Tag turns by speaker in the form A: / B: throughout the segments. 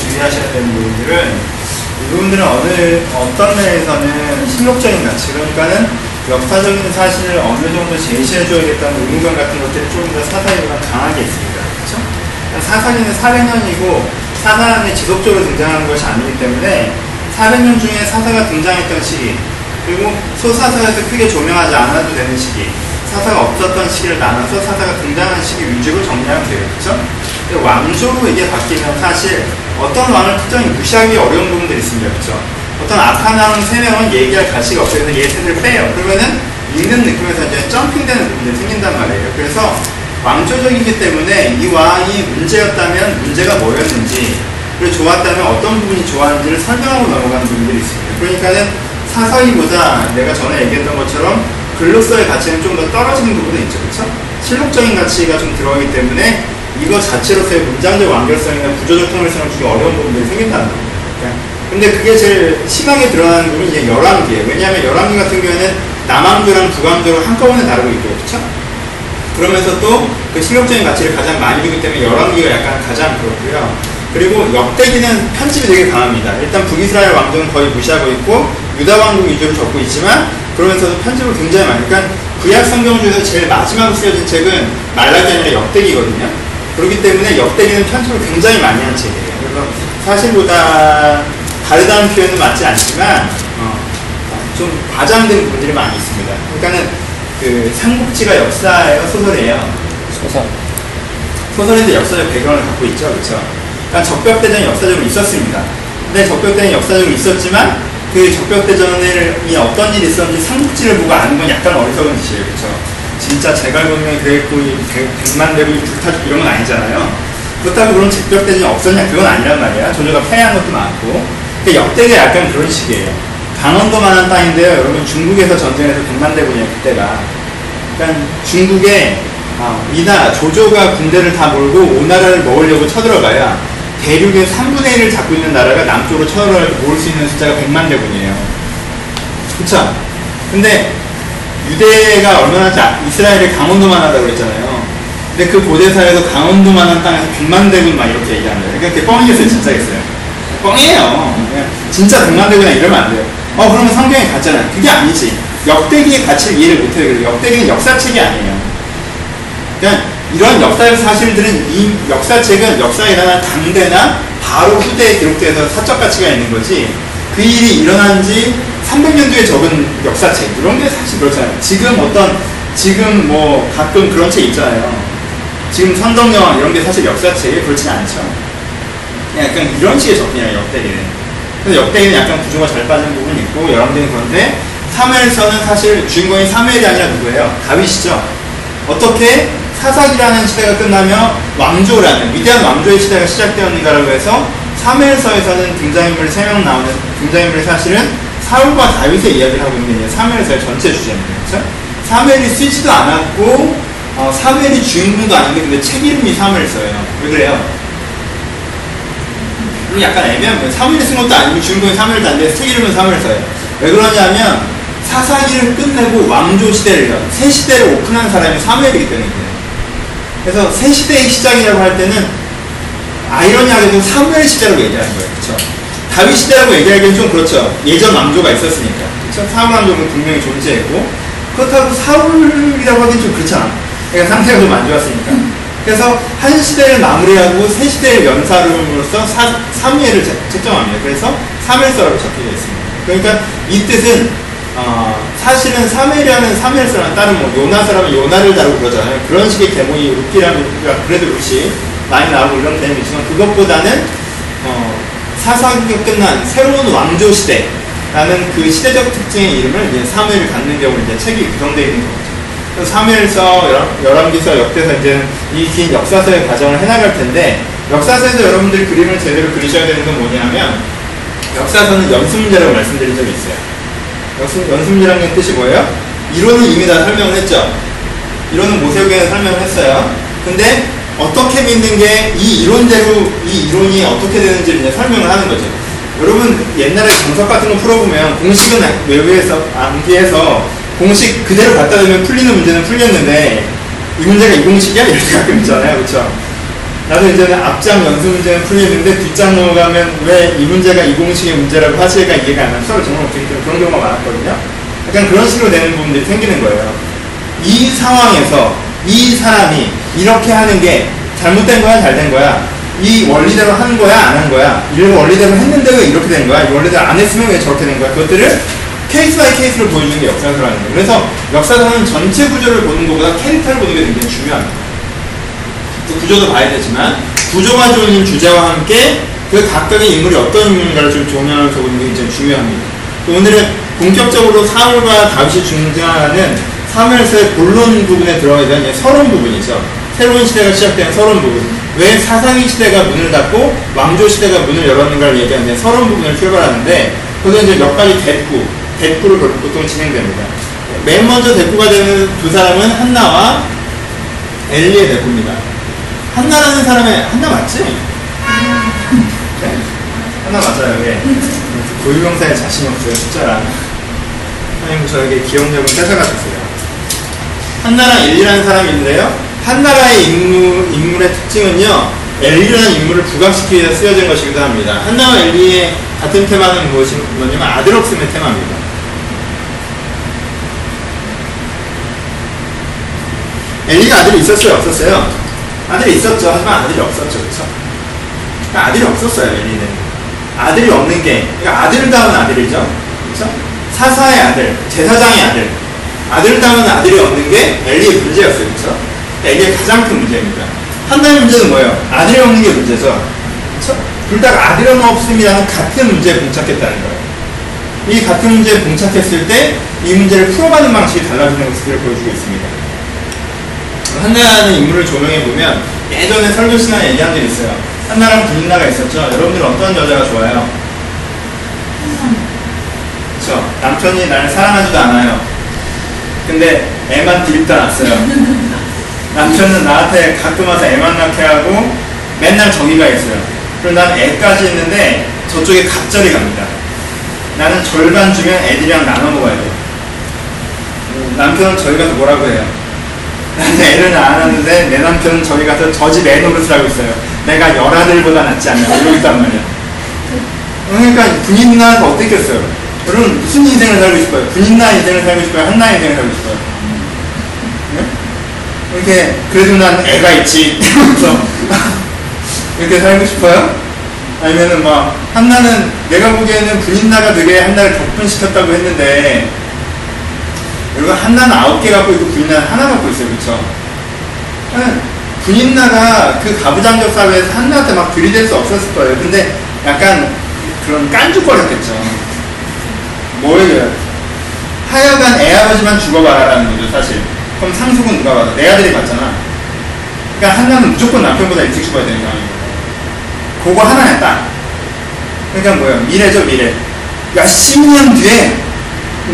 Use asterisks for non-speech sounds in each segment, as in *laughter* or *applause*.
A: 주의하셔야 되는 부분들은 이 부분들은 어느 어떤 면에서는 실록적인 가치 그러니까는 역사적인 사실을 어느 정도 제시해줘야겠다는 의무감 같은 것들이 조금 더 사사기보다 강하게 있습니다. 그렇죠? 사사기는 400년이고 사사는 지속적으로 등장하는 것이 아니기 때문에 400년 중에 사사가 등장했던 시기 그리고 소사사에서 크게 조명하지 않아도 되는 시기 사사가 없었던 시기를 나눠서 사사가 등장한 시기 위주로 정리하면. 그렇죠? 왕조로 이게 바뀌면 사실 어떤 왕을 특정히 무시하기 어려운 부분들이 있습니다. 그렇죠? 어떤 악한 왕 세 명은 얘기할 가치가 없어서 얘네들을 빼요. 그러면은 읽는 느낌에서 이제 점핑되는 부분들이 생긴단 말이에요. 그래서 왕조적이기 때문에 이 왕이 문제였다면 문제가 뭐였는지 그리고 좋았다면 어떤 부분이 좋았는지를 설명하고 넘어가는 부분들이 있습니다. 그러니까는 사사기보다 내가 전에 얘기했던 것처럼 글로서의 가치는 좀 더 떨어지는 부분이 있죠. 그렇죠? 실록적인 가치가 좀 들어가기 때문에 이거 자체로서의 문장적 완결성이나 구조적 통일성을 주기 어려운 부분들이 생긴다는 겁니다. 근데 그게 제일 심하게 드러나는 부분이 이제 열왕기예요. 왜냐하면 열왕기 같은 경우에는 남왕조랑 북왕조를 한꺼번에 다루고 있고 그렇죠? 그러면서 또 그 실력적인 가치를 가장 많이 주기 때문에 열왕기가 약간 가장 그렇고요. 그리고 역대기는 편집이 되게 강합니다. 일단 북이스라엘 왕조는 거의 무시하고 있고 유다 왕국 위주로 적고 있지만 그러면서도 편집을 굉장히 많이 그러니까 구약 성경 중에서 제일 마지막으로 쓰여진 책은 말라기 아니라 역대기거든요. 그렇기 때문에 역대기는 편집을 굉장히 많이 한 책이에요. 그래서 사실보다 다르다는 표현은 맞지 않지만 어, 좀 과장된 부분들이 많이 있습니다. 그러니까는 그 삼국지가 역사예요, 소설이에요.
B: 소설.
A: 소설인데 역사적 배경을 갖고 있죠, 그렇죠? 그러니까 적벽대전이 역사적으로 있었습니다. 근데 적벽대전이 역사적으로 있었지만 그 적벽대전이 어떤 일이 있었는지 삼국지를 보고 아는 건 약간 어리석은 짓이에요, 그렇죠? 진짜 제갈공명이 그랬고 백만 대군이 불타고 이런 건 아니잖아요. 그렇다고 그런 적벽대전이 없었냐? 그건 아니란 말이야. 조조가 패한 것도 많고. 그 역대가 약간 그런 식이에요. 강원도만한 땅인데요. 여러분 중국에서 전쟁해서 백만 대군이에요, 그때가. 그러니까 중국에 어, 이나 조조가 군대를 다 몰고 오나라를 먹으려고 쳐들어가야 대륙의 3분의 1을 잡고 있는 나라가 남쪽으로 쳐들어가서 모을 수 있는 숫자가 100만 대군이에요. 그쵸? 근데 유대가 얼마나 자, 이스라엘이 강원도만 하다고 그랬잖아요. 근데 그 고대사에서 강원도만한 땅에서 100만 대군 막 이렇게 얘기하는 거예요. 그러니까 뻥이겠어요, 진짜겠어요. 뻥이에요. 진짜 100만 대군이나 이러면 안 돼요. 어, 그러면 성경에 갔잖아요. 그게 아니지. 역대기의 가치를 이해를 못해요. 그래서 역대기는 역사책이 아니에요. 그냥 이런 역사의 사실들은 이 역사책은 역사에 일어난 당대나 바로 후대에 기록돼서 사적 가치가 있는 거지 그 일이 일어난 지 300년 뒤에 적은 역사책 이런 게 사실 그렇잖아요. 지금 어떤 지금 뭐 가끔 그런 책 있잖아요. 지금 선덕여왕 이런 게 사실 역사책에 그렇진 않죠. 약간 이런 식의 접근이에요 역대기는. 그래서 역대기는 약간 구조가 잘 빠진 부분이 있고 여러분들은 그런데 3회에서는 사실 주인공이 3회이 아니라 누구예요? 다윗이죠. 어떻게 사사기라는 시대가 끝나며 왕조라는 위대한 왕조의 시대가 시작되었는가라고 해서 3회서에서는 등장인물 3명 나오는 등장인물이 사실은 사울과 다윗의 이야기를 하고 있는 게 3회서의 전체 주제입니다. 그렇죠? 사무엘이 쓰지도 않았고 어, 사무엘이 주인공도 아닌데 근데 책 이름이 사무엘서예요. 왜 그래요? 그럼 약간 애매한 거예요. 사무엘이 쓴 것도 아니고 주인공이 사무엘도 아닌데 책 이름은 사무엘서예요. 왜 그러냐면 사사기를 끝내고 왕조 시대를 새 시대를 오픈한 사람이 사무엘이기 때문에 그래서 새 시대의 시작이라고 할 때는 아이러니하게도 사무엘 시대라고 얘기하는 거예요. 그렇죠? 다윗 시대라고 얘기하기엔 좀 그렇죠. 예전 왕조가 있었으니까. 그렇죠? 사울 왕조는 분명히 존재했고 그렇다고 사울이라고 하기엔 좀 그렇잖아. 그러니까 상태가 좀 안 좋았으니까. 그래서 한 시대를 마무리하고 새 시대를 연사름으로써 사무엘을 책정합니다. 그래서 사무엘서라고 적혀져 있습니다. 그러니까 이 뜻은 어, 사실은 사무엘이라는 사무엘서라는 다른 뭐 요나서라면 요나를 다루고 그러잖아요. 그런 식의 개몽이 루키라는 그래도 루시 많이 나오고 이런 개념이 있지만 그것보다는 어, 사사기가 끝난 새로운 왕조 시대라는 그 시대적 특징의 이름을 이제 사무엘을 갖는 경우 이제 책이 구성되어 있는 거죠. 사무엘서, 열왕기서, 역대서 이제 이 긴 역사서의 과정을 해나갈 텐데 역사서에서 여러분들이 그림을 제대로 그리셔야 되는 건 뭐냐면 역사서는 연습 문제라고 말씀드린 적이 있어요. 연습, 연습 문제라는 뜻이 뭐예요? 이론은 이미 다 설명을 했죠. 이론은 모세오경에 설명을 했어요. 근데 어떻게 믿는 게 이 이론대로 이 이론이 어떻게 되는지 이제 설명을 하는 거죠. 여러분 옛날에 정석 같은 거 풀어보면 공식은 외부에서 암기해서 공식 그대로 갖다 대면 풀리는 문제는 풀렸는데 이 문제가 이 공식이야? 이렇게 가끔 있잖아요. 그렇죠? 나도 이제는 앞장 연수 문제는 풀리는데 뒷장 넘어가면 왜 이 문제가 이 공식의 문제라고 화제가 이해가 안 나면 수업을 정말 때문에 그런 경우가 많았거든요. 약간 그런 식으로 되는 부분들이 생기는 거예요. 이 상황에서 이 사람이 이렇게 하는 게 잘못된 거야, 잘 된 거야? 이 원리대로 한 거야, 안 한 거야? 이 원리대로 했는데 왜 이렇게 된 거야? 이 원리대로 안 했으면 왜 저렇게 된 거야? 그것들을 case by case로 보여주는 게 역사서라는 거예요. 그래서 역사서는 전체 구조를 보는 것보다 캐릭터를 보는 게 굉장히 중요합니다. 그 구조도 봐야 되지만 구조가 좋은 주제와 함께 그 각각의 인물이 어떤 인물인가를 좀 조명해서 보는 게 굉장히 중요합니다. 오늘은 본격적으로 사울과 다윗이 등장하는 사무엘서의 본론 부분에 들어가게 된 서론 부분이죠. 새로운 시대가 시작된 서론 부분. 왜 사사의 시대가 문을 닫고 왕조 시대가 문을 열었는가를 얘기하는 서론 부분을 출발하는데 거기에 이제 몇 가지 대꾸, 대꾸를 보통 진행됩니다. 맨 먼저 대꾸가 되는 두 사람은 한나와 엘리의 대꾸입니다. 한나라는 사람의 한나 맞지? 네? 한나 맞아요. 예. 고유명사에 자신이 없어요. 숫자랑. 하나님 저에게 기억력은 뺏어가 셨어요 한나랑 엘리라는 사람이 있는데요. 한나라의 인물, 인물의 특징은요. 엘리라는 인물을 부각시키기 위해서 쓰여진 것이기도 합니다. 한나와 엘리의 같은 테마는 무엇이, 뭐냐면 아들 없음의 테마입니다. 엘리가 아들이 있었어요? 없었어요? 아들이 있었죠. 하지만 아들이 없었죠. 그쵸? 그러니까 아들이 없었어요, 엘리는. 아들이 없는 게, 그러니까 낳은 아들이죠. 그쵸? 사사의 아들, 제사장의 아들. 낳은 아들이 없는 게 엘리의 문제였어요. 그쵸? 엘리의 가장 큰 문제입니다. 한나의 문제는 뭐예요? 아들이 없는 게 문제죠. 그쵸? 둘다 아들은 없음이라는 같은 문제에 봉착했다는 거예요. 이 같은 문제에 봉착했을 때 이 문제를 풀어가는 방식이 달라지는 것을 보여주고 있습니다. 한나라는 인물을 조명해 보면 예전에 설교 시간에 얘기한 적 있어요. 한나랑 분인나가 있었죠. 여러분들 어떤 여자가 좋아요? 그렇죠. 남편이 나를 사랑하지도 않아요. 근데 애만 드립다 놨어요. 남편은 나한테 가끔 와서 애만 낳게 하고 맨날 저기가 있어요. 그리고 난 애까지 있는데 저쪽에 갑자기 갑니다. 나는 절반 주면 애들이랑 나눠 먹어야 돼요. 남편은 저희 가서 뭐라고 해요? 나는 애를 낳았는데 내 남편은 저기 가서 저집애 노릇을 하고 있어요. 내가 열 아들보다 낫지 않냐. 이러고 있단 말이야. 그러니까 군인나가 어떻겠어요? 여러분 무슨 인생을 살고 싶어요? 군인나 인생을 살고 싶어요? 한나 인생을 살고 싶어요? 네? 이렇게 그래도 난 애가 있지. 그래서 *laughs* 이렇게 살고 싶어요? 아니면은 막 한나는 내가 보기에는 군인나가 되게 한나를 격분시켰다고 했는데 여러분 한나는 아홉 개 갖고 있고 군인나는 하나 갖고 있어요. 그쵸? 군인나가 그 가부장적 사회에서 한나한테 막 들이댈 수 없었을 거예요. 근데 약간 그런 깐죽거렸겠죠. 뭐예요? 하여간 애 아버지만 죽어봐라라는 거죠, 사실. 그럼 상속은 누가 받아? 내 아들이 받잖아. 그러니까 한나는 무조건 남편보다 일찍 죽어야 되는 거 아니에요. 그거 하나에 딱. 그러니까 뭐예요? 미래죠, 미래. 몇십 년 뒤에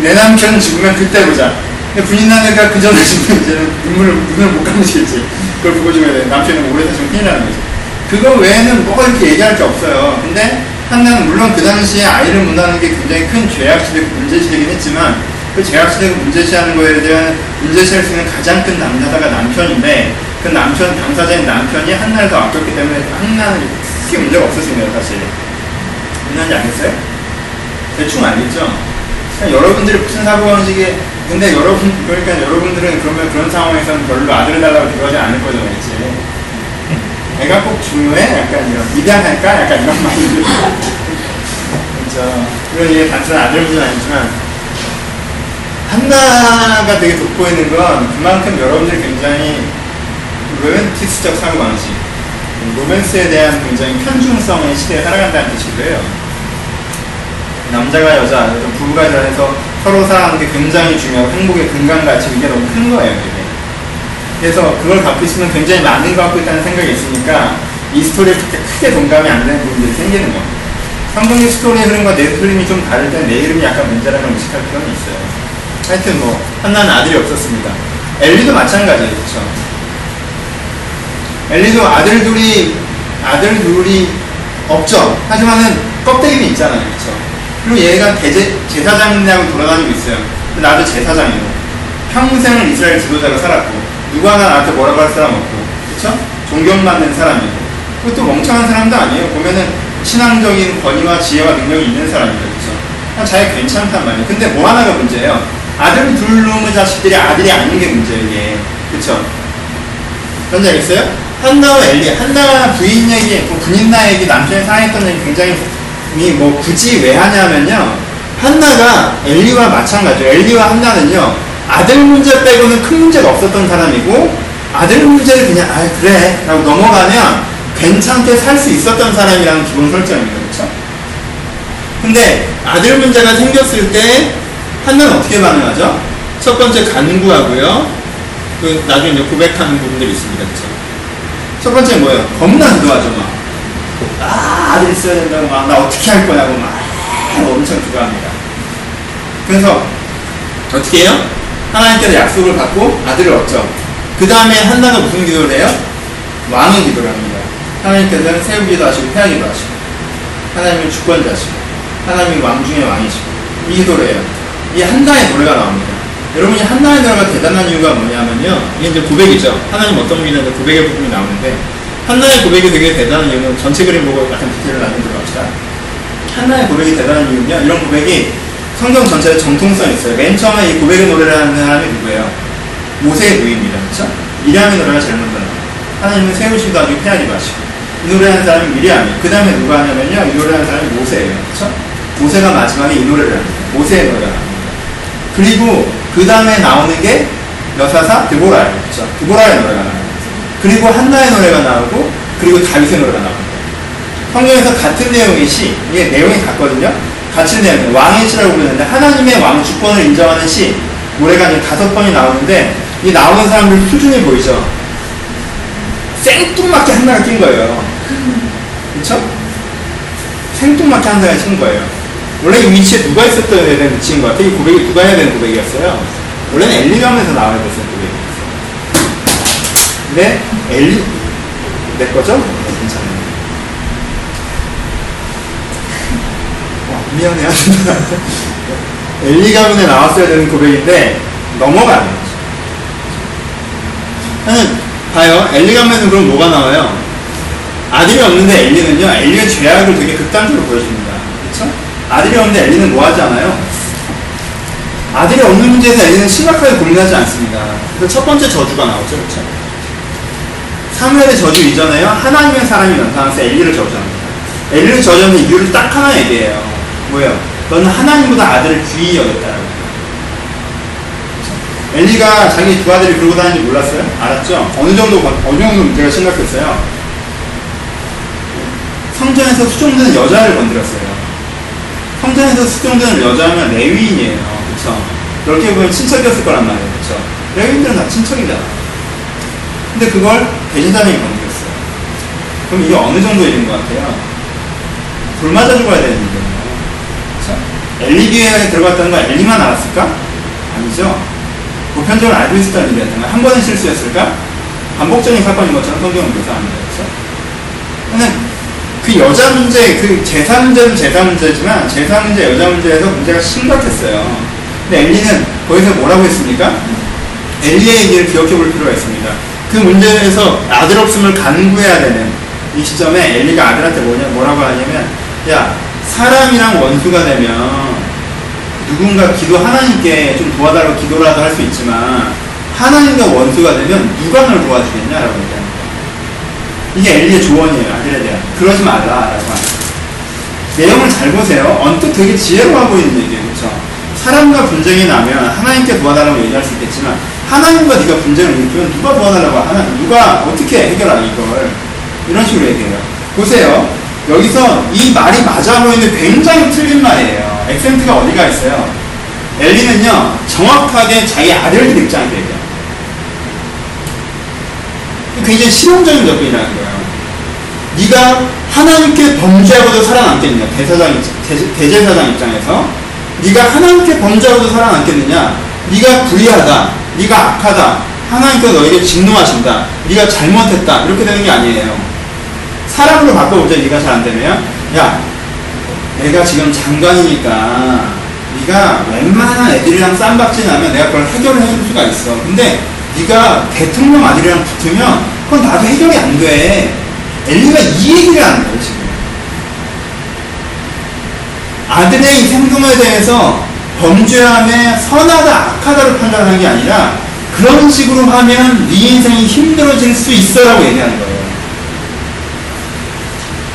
A: 내 남편 죽으면 그때 보자. 근데 군인 나니까 그 전에 죽으면 이제는 눈물을, 눈을 못 감으시겠지. 그걸 보고 죽어야 돼. 남편은 오래 사시면 큰일 나는 거죠. 그거 외에는 뭐가 이렇게 얘기할 게 없어요. 근데 한나는 물론 그 당시에 아이를 문하는 게 굉장히 큰 죄악시되고 문제시되긴 했지만 그 죄악시되고 문제시하는 거에 대한 문제시할 수 있는 가장 큰 당사자가 남편인데 그 남편, 당사자인 남편이 한나를 더 아꼈기 때문에 한나는 크게 문제가 없었습니다, 사실. 문제인지 알겠어요? 대충 알겠죠? 여러분들이 무슨 사고방식에 근데 여러분, 그러니까 여러분들은 그러면 그런 상황에서는 별로 아들을 달라고 기도하지 않을 거죠, 왠지. 애가 꼭 중요해? 약간 이런, 입양할까? 약간 이런 마인드. 그렇죠. 물론 이게 단순한 아들 문제는 아니지만, 한나가 되게 돋보이는 건 그만큼 여러분들이 굉장히 로맨티스적 사고 방식, 로맨스에 대한 굉장히 편중성의 시대에 살아간다는 뜻이기도 해요. 남자가 여자, 부부가 해서 서로 사랑하는 게 굉장히 중요하고 행복의 근간가치 이게 너무 큰 거예요. 그래서 그걸 있으면 굉장히 많은 거 갖고 있다는 생각이 있으니까 이 스토리에 그렇게 크게 동감이 안 되는 부분들이 생기는 거예요. 성경의 스토리의 흐름과 내 흐름이 좀 다를 땐 내 이름이 약간 문제라는 걸 의식할 필요는 있어요. 하여튼 뭐, 한나는 아들이 없었습니다. 엘리도 마찬가지예요, 그쵸? 엘리도 아들 둘이, 아들 둘이 없죠. 하지만은 껍데기는 있잖아요, 그쵸? 그리고 얘가 대제, 제사장이라고 돌아다니고 있어요. 나도 제사장이고. 평생을 이스라엘 지도자로 살았고. 누가 하나 나한테 뭐라고 할 사람 없고. 그쵸? 존경받는 사람이고. 그것도 멍청한 사람도 아니에요. 보면은 신앙적인 권위와 지혜와 능력이 있는 사람이죠. 그렇죠? 자기 괜찮단 말이에요. 근데 뭐 하나가 문제예요. 아들 둘 놈의 자식들이 아들이 아닌 게 문제예요, 이게. 그쵸? 뭔지 알겠어요? 한나와 엘리, 한나 부인 얘기, 뭐 군인나 얘기, 남편이 사랑했던 얘기 굉장히 뭐 굳이 왜 하냐면요. 한나가 엘리와 마찬가지예요. 엘리와 한나는요. 아들 문제 빼고는 큰 문제가 없었던 사람이고 아들 문제를 그냥 아 그래 라고 넘어가면 괜찮게 살 수 있었던 사람이라는 기본 설정입니다. 그렇죠? 근데 아들 문제가 생겼을 때 한나는 어떻게 반응하죠? 첫 번째 간구하고요. 그 나중에 이제 고백하는 부분들이 있습니다. 그렇죠? 첫 번째 뭐예요? 겁나 기도하죠. 막. 아, 아들 있어야 된다고 막, 나 어떻게 할 거냐고 막, 엄청 기도합니다. 그래서, 어떻게 해요? 하나님께서 약속을 받고 아들을 얻죠. 그 다음에 한나가 무슨 기도를 해요? 왕의 기도를 합니다. 하나님께서는 세우기도 하시고, 태하기도 하시고, 하나님은 주권자시고, 하나님이 왕 중의 왕이시고, 이 기도를 해요. 이 한나의 노래가 나옵니다. 여러분이 한나의 노래가 대단한 이유가 뭐냐면요. 이게 이제 고백이죠. 하나님 어떤 분이냐는 고백의 부분이 나오는데, 한나의 고백이 되게 대단한 이유는 전체 그림 보고 약간 디테일을 나중에 들어갑시다. 한나의 고백이 대단한 이유는요. 이런 고백이 성경 전체에 정통성이 있어요. 맨 처음에 이 고백의 노래를 하는 사람이 누구예요? 모세의 부입니다. 그렇죠? 미리암의 노래가 먼저 나와요. 하나님은 세우시기도 하시고 패하기도 하시고. 이 노래 하는 사람이 미리암이. 그 다음에 누가 하냐면요. 이 노래 하는 사람이 모세예요. 그렇죠? 모세가 마지막에 이 노래를 합니다. 모세의 노래가 나옵니다. 그리고 그 다음에 나오는 게 여사사 드보라예요. 그렇죠? 드보라의 노래가 나와요. 그리고 한나의 노래가 나오고 그리고 다윗의 노래가 나옵니다. 성경에서 같은 내용의 시, 이게 내용이 같거든요. 내용, 왕의 시라고 부르는데 하나님의 왕 주권을 인정하는 시 노래가 이제 다섯 번이 나오는데 이 나오는 사람들 수준이 보이죠? 생뚱맞게 한나가 낀 거예요. 그렇죠? 생뚱맞게 한나가 낀 거예요. 원래 이 위치에 누가 있었어야 되는 위치인 것 같아요. 이 고백이 누가 해야 되는 고백이었어요. 원래는 엘리가면서 나와야 됐어요, 고백이. 근데 엘리 내 거죠? 괜찮아요. 와, 미안해. *laughs* 엘리 가문에 나왔어야 되는 고백인데 넘어가는 거죠. 봐요. 엘리 가문에는 그럼 뭐가 나와요? 아들이 없는데 엘리는요. 엘리의 죄악을 되게 극단적으로 보여줍니다. 그렇죠? 아들이 없는데 엘리는 뭐 하지 않아요? 아들이 없는 문제에서 엘리는 심각하게 고민하지 않습니다. 그래서 첫 번째 저주가 나오죠. 그렇죠? 사무엘의 저주 이전에요. 하나님의 사람이 나타나서 엘리를 저주합니다. 엘리를 저주하는 이유를 딱 하나 얘기해요. 뭐예요? 너는 하나님보다 아들을 귀히 여겼다라고. 엘리가 자기 두 아들이 그러고 다니는지 몰랐어요? 알았죠? 어느 정도, 어느 정도 문제가 심각했어요? 성전에서 수종되는 여자를 건드렸어요. 성전에서 수종되는 여자면 레위인이에요. 그쵸? 넓게 보면 친척이었을 거란 말이에요. 그쵸? 레위인들은 다 친척이잖아. 근데 그걸 대제사장이 건드렸어요. 그럼 이게 어느 정도 일인 것 같아요? 돌 맞아 죽어야 되는. 엘리기에 들어갔다는 건 엘리만 알았을까? 아니죠. 보편적으로 알고 있었다는 일이었던 한 번의 실수였을까? 반복적인 사건인 것처럼 성경은 묘사합니다. 그렇죠? 근데 그 여자 문제, 그 제사 문제는 제사 문제지만 제사 문제, 여자 문제에서 문제가 심각했어요. 근데 엘리는 거기서 뭐라고 했습니까? 엘리의 얘기를 기억해 볼 필요가 있습니다. 그 문제에서 아들 없음을 간구해야 되는 이 시점에 엘리가 아들한테 뭐냐, 뭐라고 하냐면 야 사람이랑 원수가 되면 누군가 기도 하나님께 좀 도와달라고 기도라도 할 수 있지만 하나님과 원수가 되면 누가 널 도와주겠냐라고 얘기합니다. 이게 엘리의 조언이에요. 아들에 대한. 그러지 말라라고 합니다. 내용을 잘 보세요. 언뜻 되게 지혜로워 보이는 얘기예요. 그렇죠? 사람과 분쟁이 나면 하나님께 도와달라고 얘기할 수 있겠지만 하나님과 네가 분쟁을 일으키면 누가 도와달라고 하나 누가 어떻게 해결하냐 이걸 이런 식으로 얘기해요. 보세요. 여기서 이 말이 맞아 보이는데 굉장히 틀린 말이에요. 액센트가 어디가 있어요? 엘리는요, 정확하게 자기 아들들 입장에서 얘기해요. 굉장히 실용적인 접근이라는 거예요. 네가 하나님께 범죄하고도 살아남겠느냐? 대사장, 대, 제사장 입장에서 네가 하나님께 범죄하고도 살아남겠느냐? 네가 불의하다, 네가 악하다, 하나님께서 너에게 진노하신다, 네가 잘못했다 이렇게 되는 게 아니에요. 사람으로 바꿔보자 네가 잘 안 되면 야 내가 지금 장관이니까 네가 웬만한 애들이랑 쌈박질 나면 내가 그걸 해결을 해줄 수가 있어 근데 네가 대통령 아들이랑 붙으면 그건 나도 해결이 안 돼 엘리가 이 얘기를 하는 거예요, 지금. 아들의 행동에 대해서 범죄함에 선하다, 악하다로 판단하는 게 아니라 그런 식으로 하면 네 인생이 힘들어질 수 있어라고 얘기하는 거예요.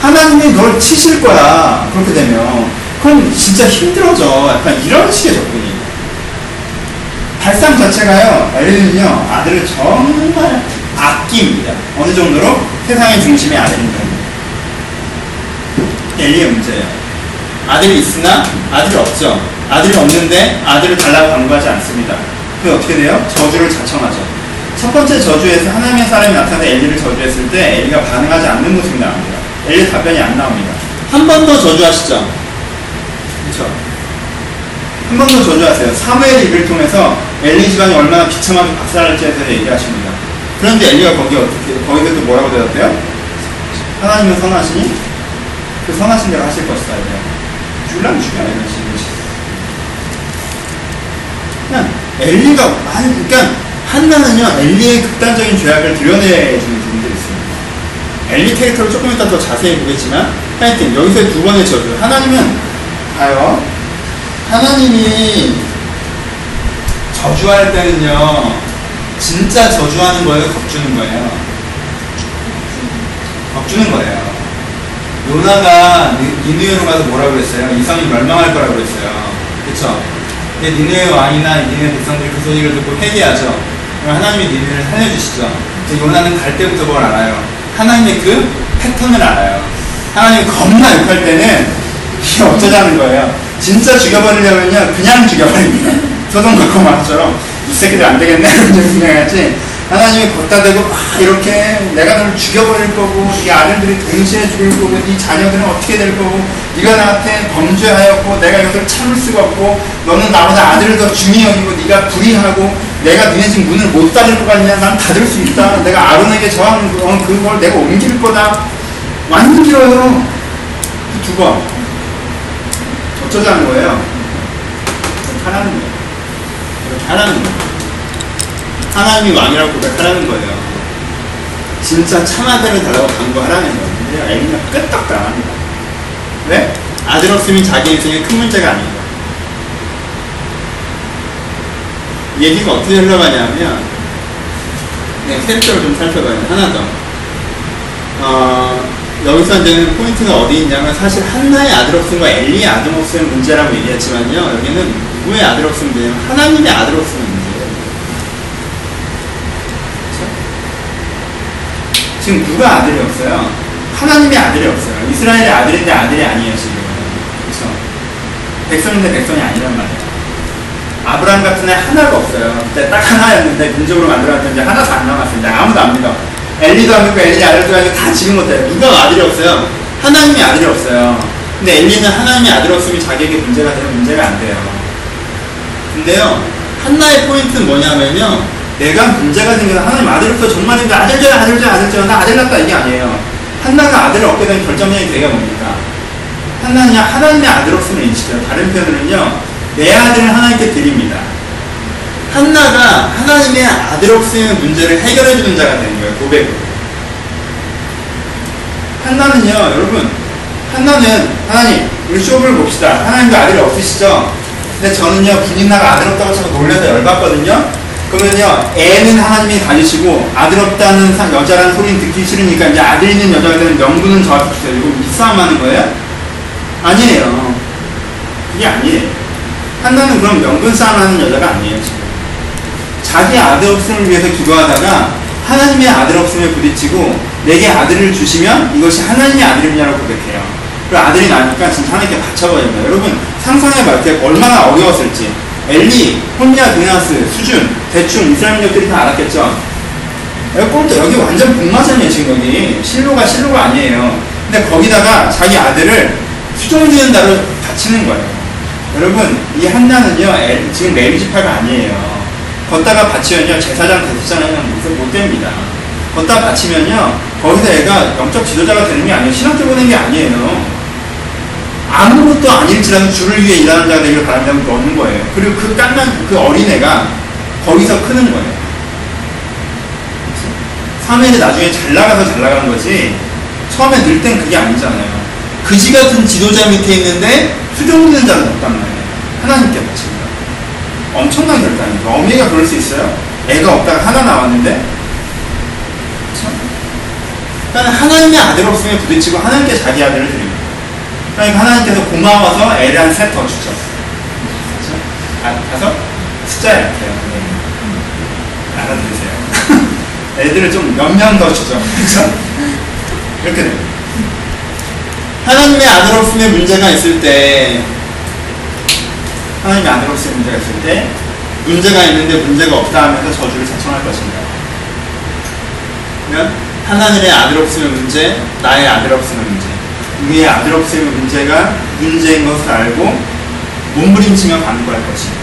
A: 하나님이 널 치실 거야. 그렇게 되면. 그럼 진짜 힘들어져. 약간 이런 식의 접근이에요. 발상 자체가요, 엘리는요, 아들을 정말 아낍니다. 어느 정도로? 세상의 중심의 아들입니다. 엘리의 문제예요. 아들이 있으나 아들이 없죠. 아들이 없는데 아들을 달라고 강구하지 않습니다. 그게 어떻게 돼요? 저주를 자청하죠. 첫 번째 저주에서 하나님의 사람이 나타나 엘리를 저주했을 때 엘리가 반응하지 않는 모습이 나옵니다. 엘리 답변이 안 나옵니다. 한 번 더 저주하시죠. 그렇죠? 한 번 더 저주하세요. 사무엘 입을 통해서 엘리 집안이 얼마나 비참하게 박살날지에 대해서 얘기하십니다. 그런데 엘리가 거기 어떻게 거기서 또 뭐라고 대답해요? 하나님은 선하시니 그 선하신 대로 하실 것이다. 줄랑 죽여야 이런 식으로. 그냥 엘리가 많이 그러니까 한나는요 엘리의 극단적인 죄악을 드러내주는 있습니다. 엘리 캐릭터를 조금 이따 더 자세히 보겠지만 하여튼 여기서의 두 번의 저주 하나님은 봐요. 하나님이 저주할 때는요 진짜 저주하는 거예요 겁주는 거예요? 겁주는 거예요. 요나가 니누에로 가서 뭐라고 그랬어요? 이성이 멸망할 거라고 그랬어요. 그쵸? 근데 니누의 왕이나 니누의 백성들이 그 소식을 듣고 회개하죠. 그럼 하나님이 니누를 살려주시죠. 요나는 갈 때부터 뭘 알아요 하나님의 그 패턴을 알아요. 하나님 겁나 욕할 때는 이게 어쩌자는 거예요. 진짜 죽여버리려면요 그냥 죽여버립니다. *laughs* 소돔과 고마처럼 이 새끼들 안 되겠네? *laughs* 생각하지. 하나님이 걷다 대고 막 이렇게 내가 너를 죽여버릴 거고 이 아들들이 동시에 죽을 거고 이 자녀들은 어떻게 될 거고 네가 나한테 범죄하였고 내가 이것을 참을 수가 없고 너는 나보다 아들을 더 중히 여기고 네가 불의하고 내가 너네 집 문을 못 닫을 것 같냐 난 닫을 수 있다 내가 아론에게 저항 어, 그걸 내가 옮길 거다 완전 길어요 그 두번 어쩌자는 거예요 하라는 거예요 하라는 거예요 하나님이 왕이라고 고백하라는 거예요. 진짜 참아대를 달라고 강구하라는 거예요. 근데 엘리가 끄떡 당합니다. 왜? 아들 없으면 자기 인생에 큰 문제가 아니에요. 얘기가 어떻게 흘러가냐면 네, 캐릭터를 좀 살펴봐요. 하나 더. 어, 여기서 이제 포인트가 어디 있냐면 사실 한나의 아들 없음과 엘리의 아들 없음의 문제라고 얘기했지만요. 여기는 누구의 아들 없음 문제예요? 하나님의 아들 없음의 문제예요. 지금 누가 아들이 없어요? 하나님의 아들이 없어요. 이스라엘의 아들인데 아들이 아니에요, 지금. 그렇죠? 백성인데 백성이 아니란 말이에요. 아브라함 같은 애 하나가 없어요. 그때 딱 하나였는데 민족으로 만들어놨는데 하나도 안 남았어요. 아무도 안 믿어. 엘리도 안 믿고 엘리 아들도 아니고 다 지금 못해요. 누가 아들이 없어요? 하나님의 아들이 없어요. 근데 엘리는 하나님의 아들 없으면 자기에게 문제가 되면 문제가 안 돼요. 근데요, 한나의 포인트는 뭐냐면요. 내가 문제가 생겨서 하나님 아들 없어 정말 인데 아들 줘야 아들 줘야 아들 줘야 나 아들 낳다 이게 아니에요. 한나가 아들을 얻게 된 결정적인 계기가 뭡니까? 한나는 하나님의 아들 없으면 인식해요. 다른 표현으로는요. 내 아들을 하나님께 드립니다. 한나가 하나님의 아들 없으면 문제를 해결해 주는 자가 되는 거예요. 고백으로. 한나는요. 여러분 한나는 하나님 우리 쇼를 봅시다. 하나님도 아들이 없으시죠? 근데 저는요 분인나가 아들 없다고 자꾸 놀려서 열받거든요. 그러면요, 애는 하나님이 가지시고 아들 없다는 여자라는 소리는 듣기 싫으니까 이제 아들 있는 여자가 되는 명분은 저한테 주세요. 이거 입싸움 하는 거예요? 아니에요. 그게 아니에요. 한나는 그럼 명분 싸움하는 여자가 아니에요. 자기 아들 없음을 위해서 기도하다가 하나님의 아들 없음에 부딪히고 내게 아들을 주시면 이것이 하나님의 아들이냐고 고백해요. 그리고 아들이 나니까 진짜 하나님께 바쳐버립니다. 여러분 상상해봐요. 얼마나 어려웠을지. 엘리, 혼야, 드나스, 수준, 대충 이스라엘 민족들이 다 알았겠죠. 여기, 여기 완전 복마전이에요 지금 여기 실로가 실로가 아니에요. 근데 거기다가 자기 아들을 수종되는 다로 바치는 거예요. 여러분 이 한나는요 지금 레위지파가 아니에요. 걷다가 바치면요 제사장 대제사장은 무슨 못 됩니다. 걷다 바치면요 거기서 애가 영적 지도자가 되는 게 아니에요. 신학적으로 되는 게 아니에요. 아무것도 아닐지라도 주를 위해 일하는 자가 되기를 바란다고 넣는 거예요. 그리고 그 깐난 그 어린애가 거기서 크는 거예요. 사무엘이 나중에 잘 나가서 잘 나간 거지 처음에 늘 땐 그게 아니잖아요. 그지 같은 지도자 밑에 있는데 수종되는 자는 없단 말이에요. 하나님께 바칩니다. 엄청난 결단이죠. 어미가 그럴 수 있어요. 애가 없다가 하나 나왔는데 그렇죠? 그러니까 하나님의 아들 없으면 부딪히고 하나님께 자기 아들을 드립니다. 그러니까 하나님께서 고마워서 애를 한 셋 더 주죠. 그렇죠? 아, 가서 숫자 약해요. 네. 알아들으세요. *laughs* 애들을 좀몇명더 주죠. 그렇죠? 이렇게 돼요. 하나님의 아들 없음에 문제가 있을 때 하나님의 아들 없음에 문제가 있을 때 문제가 있는데 문제가 없다 하면서 저주를 자청할 것입니다. 그러면 하나님의 아들 없으면 문제, 나의 아들 없으면 문제. 우리의 아들 없으면 문제가 문제인 것을 알고 몸부림치며 간구할 것입니다.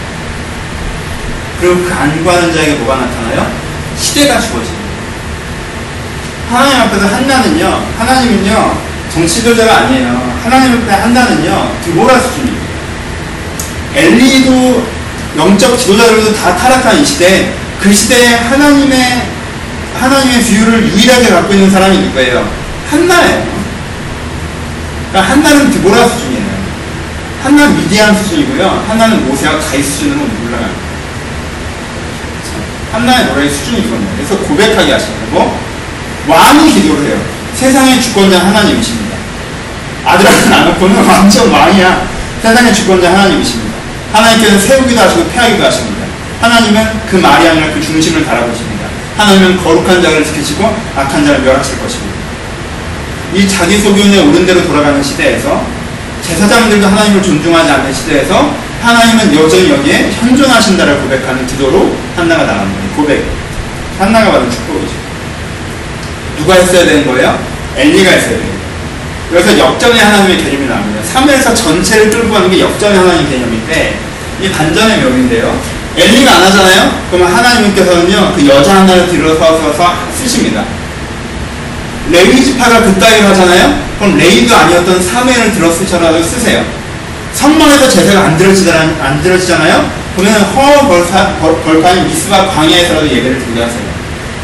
A: 그리고 그 간구하는 자에게 뭐가 나타나요? 시대가 주어집니다. 하나님 앞에서 한나는요, 하나님은요, 정치도자가 아니에요. 하나님 앞에 한나는요, 드보라 수준입니다. 엘리도 영적 지도자들도 다 타락한 이 시대, 그 시대에 하나님의, 하나님의 비유를 유일하게 갖고 있는 사람이 누구예요? 한나예요. 그러니까 한나는 드보라 수준이에요. 한나는 미디안 수준이고요. 한나는 모세와 가이 수준으로 올라갑니다. 한나의 노래의 수준이 이거예요. 그래서 고백하게 하시는 거고, 왕이 기도를 해요. 세상의 주권자 하나님이십니다. 아들한테 안 놓고는 완전 왕이야. 세상의 주권자 하나님이십니다. 하나님께서 세우기도 하시고 패하기도 하십니다. 하나님은 그 말이 아니라 그 중심을 달아보십니다. 하나님은 거룩한 자를 지키시고 악한 자를 멸하실 것입니다. 이 자기 소견에 옳은 대로 돌아가는 시대에서 제사장들도 하나님을 존중하지 않는 시대에서 하나님은 여전히 여기에 현존하신다를 고백하는 기도로 한나가 나갑니다. 고백. 한나가 받은 축복이죠. 누가 했어야 되는 거예요? 엘리가 했어야 돼요. 그래서 역전의 하나님의 개념이 나옵니다. 3회에서 전체를 끌고 가는 게 역전의 하나님 개념인데 이 반전의 묘인데요. 엘리가 안 하잖아요? 그러면 하나님께서는요 그 여자 하나를 들어서서 쓰십니다. 레위 지파가 그 따위로 하잖아요? 그럼 레위도 아니었던 사무엘을 들어 쓰셔라도 쓰세요. 성막에서 제사가 안 들어지잖아요? 안 들어지잖아요? 그러면 허 벌파, 벌파인 미스바 광야에서라도 예배를 드리게 하세요.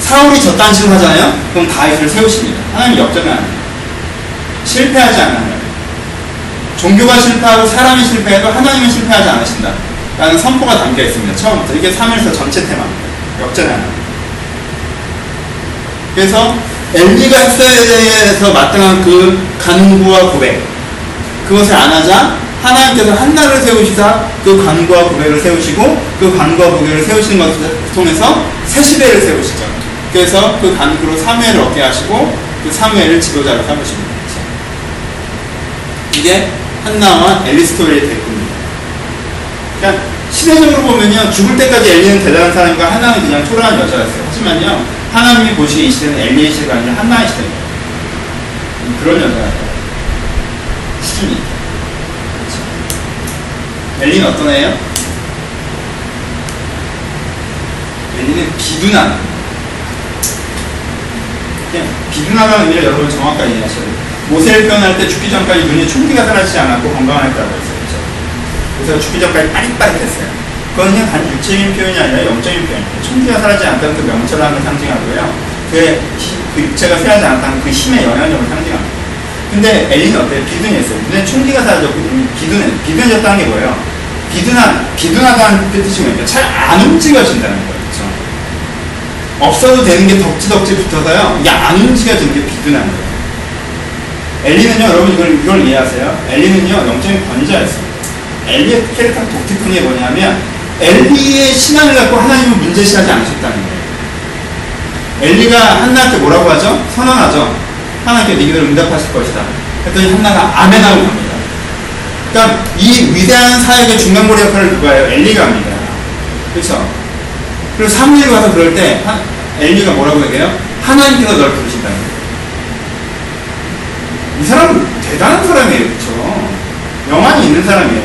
A: 사울이 저딴 식으로 하잖아요? 그럼 다윗을 세우십니다. 하나님 역전을 안 해요. 실패하지 않아요. 종교가 실패하고 사람이 실패해도 하나님은 실패하지 않으신다. 라는 선포가 담겨 있습니다. 처음부터. 이게 3일서 전체 테마입니다. 역전을 안 합니다. 그래서 엘리가 했어야에서 마땅한 그 간구와 고백 그것을 안 하자 하나님께서 한나를 세우시사 그 간구와 고백을 세우시고 그 간구와 고백을 세우시는 것을 통해서 새 시대를 세우시죠. 그래서 그 간구로 사무엘을 얻게 하시고 그 사무엘을 지도자로 삼으십니다. 이게 한나와 엘리스토의 대꾸입니다. 그러니까 시대적으로 보면요 죽을 때까지 엘리는 대단한 사람이고 한나는 그냥 초라한 여자였어요. 하지만요 하나님이 보시기에 이 시대는 엘리의 시대가 아니라 한나의 시대입니다. 그런 여자예요. 수준이. 그렇죠. 엘리는 어떤 애예요? 엘리는 비둔한. 그냥 비둔하다는 의미를 여러분 정확하게 이해하셔야 돼요. 모세를 표현할 때 죽기 전까지 눈에 총기가 사라지지 않았고 건강했다고 했어요. 그렇죠? 그래서 죽기 전까지 빠릿빠릿했어요. 그건 그냥 단 육체적인 표현이 아니라 영적인 표현이에요. 총기가 사라지지 않다는 그 명철함을 상징하고요. 그의 그 육체가 쇠하지 않다는 그 힘의 영향력을 상징합니다. 근데 엘리는 어때요? 비둔했어요. 눈에 총기가 사라졌고 비둔해. 비둔해졌다는 게 뭐예요? 비둔한, 비둔하다는 뜻이 뭐예요? 잘 안 움직여진다는 거예요. 없어도 되는 게 덕지덕지 붙어서요. 이게 안 움직여지는 게 비둔한 거예요. 엘리는요, 여러분 이걸, 이걸 이해하세요? 엘리는요, 영적인 권자였어요. 엘리의 캐릭터 독특한 게 뭐냐면, 엘리의 신앙을 갖고 하나님을 문제시하지 않으셨다는 거예요. 엘리가 한나한테 뭐라고 하죠? 선언하죠? 하나님께 네 기도를 응답하실 것이다. 했더니 한나가 아멘하고 갑니다. 그러니까 이 위대한 사역의 중간고리 역할을 누가 해요? 엘리가 합니다. 그렇죠? 그리고 사무엘이 와서 그럴 때 하, 엘리가 뭐라고 얘기해요? 하나님께서 널 부르신다는 거예요. 이 사람은 대단한 사람이에요. 그렇죠? 영안이 있는 사람이에요.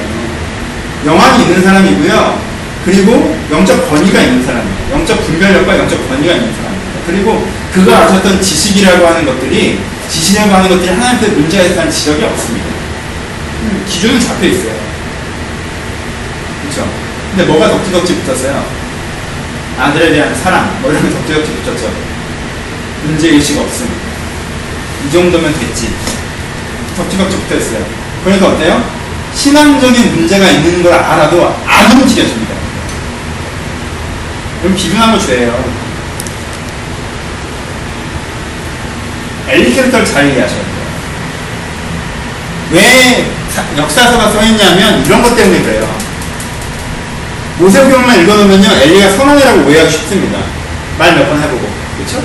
A: 영안이 있는 사람이고요. 그리고 영적 권위가 있는 사람이에요. 영적 분별력과 영적 권위가 있는 사람입니다. 그리고 그가 아셨던 지식이라고 하는 것들이 지식이라고 하는 것들이 하나님께 문제가 있다는 지적이 없습니다. 기준은 잡혀 있어요. 그렇죠? 근데 뭐가 덕지덕지 붙었어요? 아들에 대한 사랑, 뭐 이런 *laughs* 게 덕지덕지 붙었죠. 문제의식 없음. 이 정도면 됐지. 덕지덕지 붙어 있어요. 그러니까 어때요? 신앙적인 문제가 있는 걸 알아도 안 움직여집니다. 그럼 거 죄예요. 엘리 캐릭터를 잘 이해하셔야 돼요. 왜 사- 역사서가 써있냐면 이런 것 때문에 그래요. 모세오경만 읽어놓으면요 엘리가 선언이라고 오해하기 쉽습니다. 말 몇 번 해보고 그렇죠?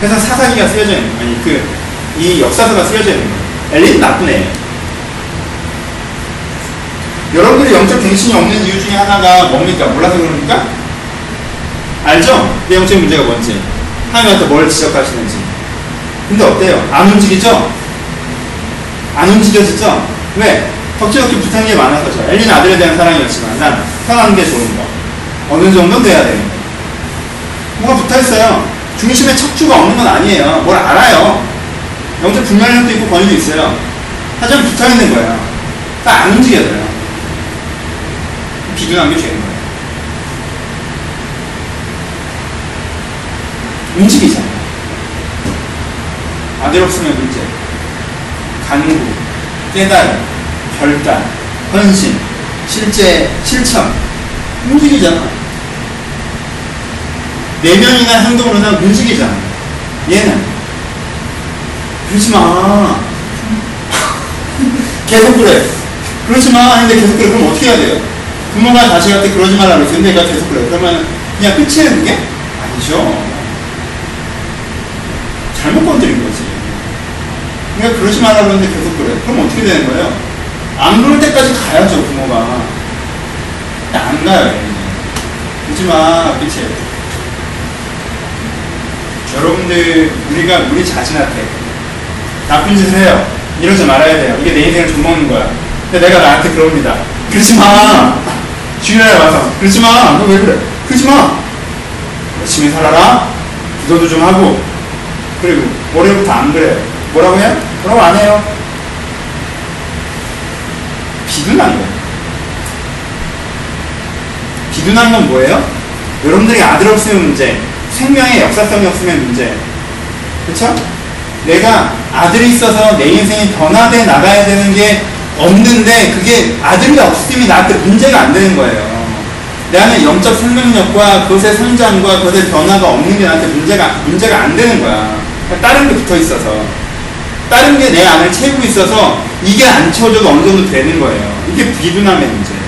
A: 그래서 사사기가 쓰여져 있는. 아니 그 이 역사서가 쓰여져 있는 거예요. 엘리는 나쁜 애예요. 여러분들이 영적 갱신이 없는 이유 중에 하나가 뭡니까? 몰라서 그럽니까? 알죠? 내 영적 문제가 뭔지 하나님한테 뭘 지적하시는지 근데 어때요? 안 움직이죠? 안 움직여지죠? 왜? 덕지덕지 붙는 게 많아서죠. 엘리는 아들에 대한 사랑이었지만 난 편하는 게 좋은 거. 어느 정도는 돼야 되는 거. 뭐가 붙어 있어요. 중심에 척추가 없는 건 아니에요. 뭘 알아요. 영적 불면력도 있고 권위도 있어요. 하지만 붙어 있는 거예요. 딱 안 움직여져요. 비둔한 게 죄인 거예요. 움직이잖아요. 아들 없으면 문제. 간구, 깨달음, 결단, 헌신, 실제 실천 움직이잖아. 내면이나 행동으로나 움직이잖아. 얘는 그러지 마. *laughs* 계속 그래. 그러지 마. 하는데 계속 그래. 그럼 어떻게 해야 돼요? 부모가 자식한테 그러지 말라고 했는데 얘가 계속 그래. 그러면 그냥 끝이에요, 그게? 아니죠. 잘못 건드린 거지. 그러니까 그러지 말라고 했는데 계속 그래. 그럼 어떻게 되는 거예요? 안 그럴 때까지 가야죠, 부모가. 안 가요, 얘는. 그러지 마, 끝이에요. 여러분들, 우리가 우리 자신한테 나쁜 짓을 해요. 이러지 말아야 돼요. 이게 내 인생을 좀먹는 거야. 근데 내가 나한테 그럽니다. 그러지 마! 주일날 와서, 그러지 마! 너 왜 그래? 그러지 마! 열심히 살아라. 기도도 좀 하고, 그리고 월요일부터 안 그래. 뭐라고 해요? 뭐라고 안 해요? 비둔한 거예요. 비둔한 건 뭐예요? 여러분들이 아들 없으면 문제, 생명의 역사성이 없으면 문제. 그쵸? 내가 아들이 있어서 내 인생이 변화돼 나가야 되는 게 없는데 그게 아들이 없으면 나한테 문제가 안 되는 거예요. 내 안에 영적 생명력과 그것의 성장과 그것의 변화가 없는 게 나한테 문제가, 문제가 안 되는 거야. 다른 게 붙어 있어서. 다른 게 내 안을 채우고 있어서 이게 안 채워져도 어느 정도 되는 거예요. 이게 비둔함의 문제예요.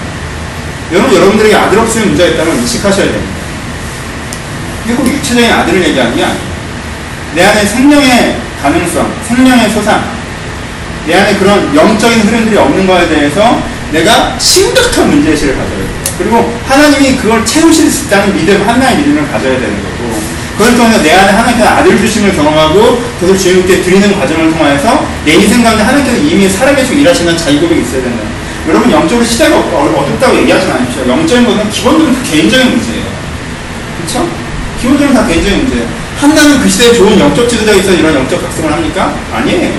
A: 여러분, 여러분들에게 아들 없으면 문제가 있다는 걸 인식하셔야 됩니다. 이게 꼭 육체적인 아들을 얘기하는 게 아니에요. 내 안에 생명의 가능성, 생명의 소상, 내 안에 그런 영적인 흐름들이 없는 거에 대해서 내가 심각한 문제의식을 가져야 돼요. 그리고 하나님이 그걸 채우실 수 있다는 믿음, 하나의 믿음을 가져야 되는 거고, 그걸 통해서 내 안에 하나님께서 아들 주심을 경험하고, 그것을 주님께 드리는 과정을 통해서 내 인생 가운데 하나님께서 이미 살아계시고 일하시는 자유고백이 있어야 된다. 여러분, 영적으로 시대가 어- 어둡다고 얘기하지 마십시오. 영적인 것은 기본적으로 다 개인적인 문제예요. 그렇죠? 기본적으로 다 개인적인 문제예요. 한나는 그 시대에 좋은 영적 지도자가 있어 이런 영적 각성을 합니까? 아니에요.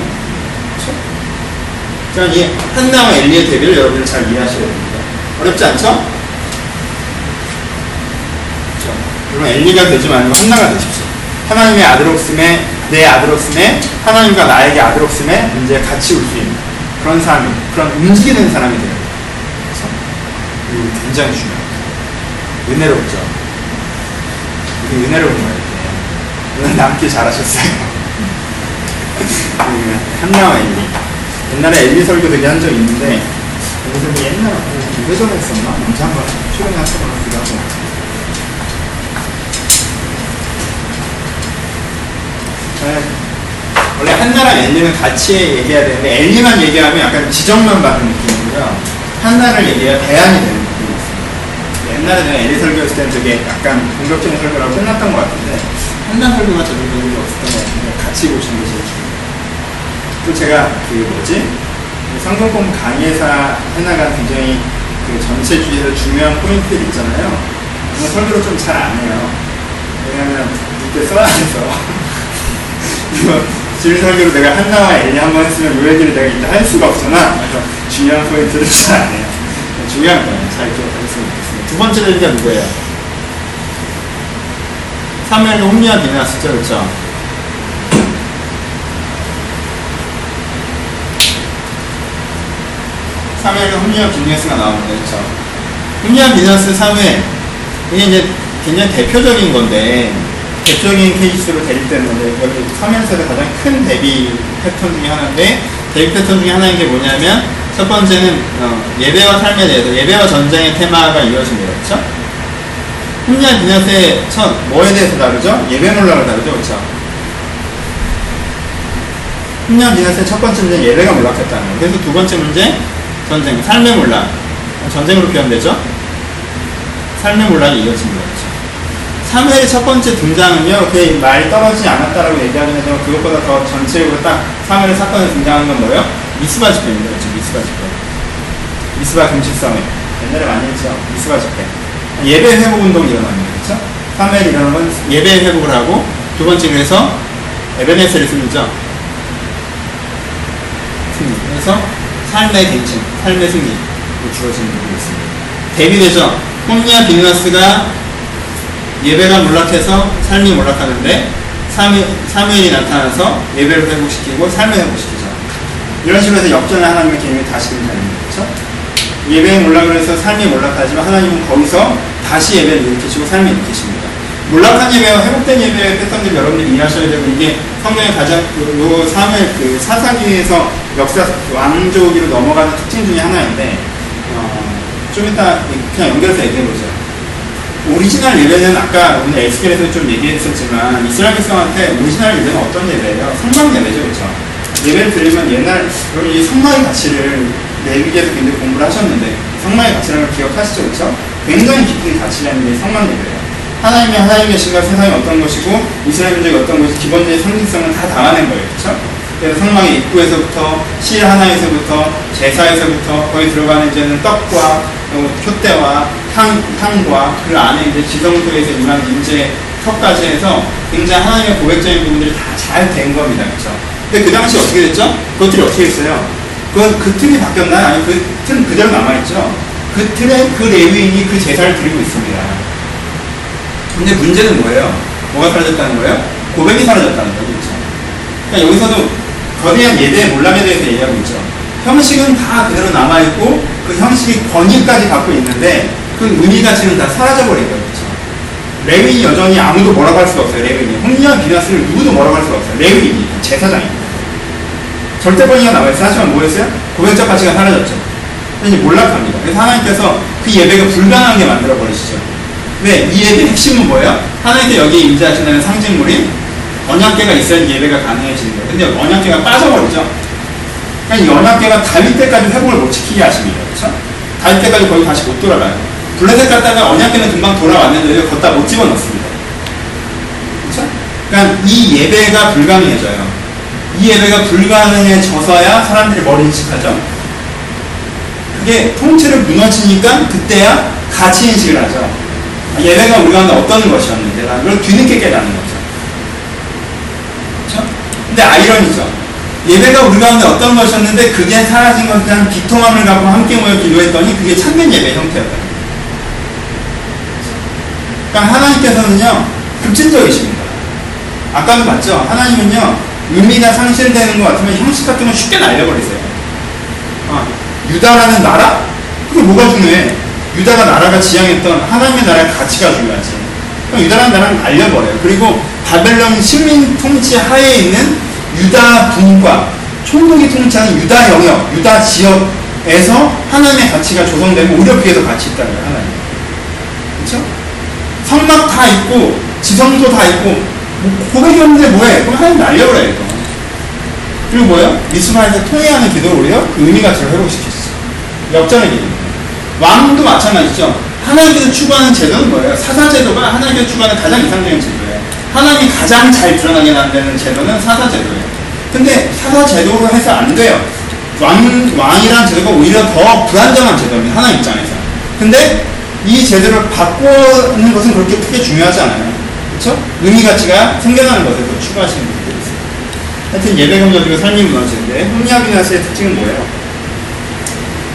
A: 그렇죠? 자, 이 한나와 엘리의 대비를 여러분들 잘 이해하셔야 됩니다. 어렵지 않죠? 그렇죠? 여러분 엘리가 되지 말고 한나가 되십시오. 하나님의 아들 없음에 내 아들 없음에 하나님과 나에게 아들 없음에 문제에 같이 올 수 있는 그런 사람, 그런 움직이는 사람이 돼요. 그렇죠? 이거 굉장히 중요합니다. 은혜롭죠? 이게 은혜로운 거예요. 남기 잘하셨어요. *laughs* 한나와 엘리. 옛날에 엘리 설교 되게 한 적이 있는데, 엘리 설교 옛날에 뭐 예전에 했었나? 언제 한번 최근에 했던 것 같기도 하고. 원래 한나랑 엘리는 같이 얘기해야 되는데, 엘리만 얘기하면 약간 지적만 받는 느낌이고요. 한나를 얘기해야 대안이 되는 느낌이 있어요. 옛날에 제가 엘리 설교했을 때는 되게 약간 공격적인 설교라고 끝났던 것 같은데, 한나 설교가 저는 별로 없었던 것 같은데, 같이 보시는 게 제일 중요해요. 또 제가 그 뭐지 성경 공부 강의에서 해나간 굉장히 그 전체 주제에서 중요한 포인트들 있잖아요. 그런 설교를 좀 잘 안 해요. 왜냐하면 이때 써야해서 이거 질사교로 내가 한나와 엘리 한번 했으면 요 얘기를 내가 일단 할 수가 없잖아. 그래서 중요한 포인트를 *laughs* 잘 안 해요. 네, 중요한 거예요. 잘 기억하셨으면 좋겠습니다. 두 번째 얘기가 누구예요? 3회는 홈리한 대나왔었죠, 그렇죠? 3회는 홈리한 비즈니스가 나오는데 그렇죠? 홈리한 비즈니스 3회 이게 이제 굉장히 대표적인 건데 대표적인 케이스로 대립되는데 여기 서면서도 가장 큰 대비 패턴 중에 하나인데 네? 대비 패턴 중에 하나인 게 뭐냐면 첫 번째는 어, 예배와 삶에 대해서 예배와 전쟁의 테마가 이어진 거였죠. 혼자 비냐스의 첫 뭐에 대해서 다루죠? 예배 몰락을 다루죠, 그렇죠? 훈련 비냐스의 첫 번째 문제는 예배가 몰락했다는 거. 그래서 두 번째 문제 전쟁, 삶의 몰락, 전쟁으로 표현되죠. 삶의 몰락이 이어진 3회의 첫 번째 등장은요, 그 말 떨어지지 않았다라고 얘기하긴 하지만 그것보다 더 전체적으로 딱 3회의 사건에 등장한 건 뭐예요? 미스바 집회입니다. 그렇죠? 미스바 집회. 미스바 금식성회. 옛날에 많이 했죠? 미스바 집회. 예배 회복 운동이 일어납니다. 그렇죠? 3회를 일어나는 건 예배 회복을 하고 두 번째 그래서 에베네스를 승리죠. 승리. 그래서 삶의 대칭, 삶의 승리. 주어진 부분이 있습니다. 대비되죠? 홈리아 비누아스가 예배가 몰락해서 삶이 몰락하는데 사무, 사무엘이 나타나서 예배를 회복시키고 삶을 회복시키죠. 이런 식으로 해서 역전을 하나님의 개념이 다시 등장합니다. 그렇죠? 예배에 몰락을 해서 삶이 몰락하지만 하나님은 거기서 다시 예배를 일으키시고 삶을 일으키십니다. 몰락한 예배와 회복된 예배의 패턴들 여러분들이 이해하셔야 되고 이게 성경의 가장 요, 요 사무엘 그 사사기에서 역사 왕조기로 넘어가는 특징 중에 하나인데 어, 좀 이따 그냥 연결해서 얘기해 보죠. 오리지널 예배는 아까 오늘 에스겔에서 좀 얘기했었지만 이스라엘 백성한테 오리지널 예배는 어떤 예배예요? 성막 예배죠, 그렇죠? 예배를 드리면 옛날 여러분 이 성막의 가치를 레위기에서 굉장히 공부를 하셨는데 성막의 가치라는 걸 기억하시죠, 그렇죠? 굉장히 깊은 가치라는 게 성막 예배예요. 하나님이 하나님의 신과 세상이 어떤 것이고 이스라엘 민족이 어떤 것이 기본적인 상징성을 다 담아낸 거예요, 그렇죠? 그래서 성막의 입구에서부터 실 하나에서부터 제사에서부터 거기 들어가는 이제는 떡과 표대와 향, 향과 그 안에 이제 지성소에서 임한 인재 턱까지 해서 굉장히 하나님의 고백적인 부분들이 다 잘 된 겁니다. 그렇죠? 근데 그 당시 어떻게 됐죠? 그것들이 어떻게 했어요? 그, 그 틀이 바뀌었나요? 아니, 그 틀은 그대로 남아있죠? 그 틀에 그 레위인이 그 제사를 드리고 있습니다. 근데 문제는 뭐예요? 뭐가 사라졌다는 거예요? 고백이 사라졌다는 거죠. 그러니까 여기서도 거대한 예배의 몰락에 대해서 얘기하고 있죠. 형식은 다 그대로 남아있고 그 형식이 권위까지 갖고 있는데 그 의미가 지금 다 사라져버린 거예요. 레위인이 여전히 아무도 뭐라고 할 수가 없어요. 레위인이. 홍리와 비나스를 누구도 뭐라고 할 수가 없어요. 레위인이. 제사장입니다. 절대 권위가 남아있어요. 하지만 뭐였어요? 고백적 가치가 사라졌죠. 이제 몰락합니다. 그래서 하나님께서 그 예배가 불가능하게 만들어버리시죠. 왜? 이 예배의 핵심은 뭐예요? 하나님께 여기 임재하신다는 상징물인 언약계가 있어야 예배가 가능해지는 거예요. 근데 언약계가 빠져버리죠. 그러니까 이 언약계가 다윗 때까지 회복을 못 시키게 하십니다. 그렇죠? 다윗 때까지 거의 다시 못 돌아가요. 블레셋 갔다가 언약계는 금방 돌아왔는데 걷다 못 집어넣습니다. 그렇죠? 그러니까 이 예배가 불가능해져요. 이 예배가 불가능해져서야 사람들이 머리 인식하죠. 그게 통째로 무너지니까 그때야 가치 인식을 하죠. 예배가 우리 가운데 어떤 것이었는데 나 그걸 뒤늦게 깨닫는 거죠. 그렇죠? 근데 아이러니죠. 예배가 우리 가운데 어떤 것이었는데 그게 사라진 것에 대한 비통함을 갖고 함께 모여 기도했더니 그게 참된 예배 형태였다. 그러니까 하나님께서는요 급진적이십니다. 아까도 봤죠? 하나님은요 의미가 상실되는 것 같으면 형식 같은 건 쉽게 날려버리세요. 아, 유다라는 나라? 그게 뭐가 중요해? 유다가 나라가 지향했던 하나님의 나라의 가치가 중요하지. 그럼 유다라는 나라는 날려버려요. 그리고 바벨론 식민 통치 하에 있는 유다 분과 총독이 통치하는 유다 영역, 유다 지역에서 하나님의 가치가 조성되고 오히려 그게 더 가치 있다는 거예요, 하나님. 그렇죠? 성막 다 있고, 지성소 다 있고, 뭐 고백이 없는데 뭐해? 그럼 하나님 날려버려요, 이거. 그리고 뭐예요? 미스마에서 통해하는 기도를 오히려 그 의미 가치를 회복시켰어. 역전의 기도. 왕도 마찬가지죠. 하나님께서 추구하는 제도는 뭐예요? 사사제도가 하나님께서 추구하는 가장 이상적인 제도예요. 하나님이 가장 잘 드러나게 만드는 제도는 사사제도예요. 근데 사사제도로 해서 안 돼요. 왕, 왕이란 제도가 오히려 더 불안정한 제도입니다. 하나님 입장에서. 근데 이 제도를 바꾸는 것은 그렇게 크게 중요하지 않아요. 그렇죠? 의미 가치가 생겨나는 것에 더 추구하시는 분들이 있어요. 하여튼 무너지고 삶이 무너지는데 홈리아비나스의 특징은 뭐예요?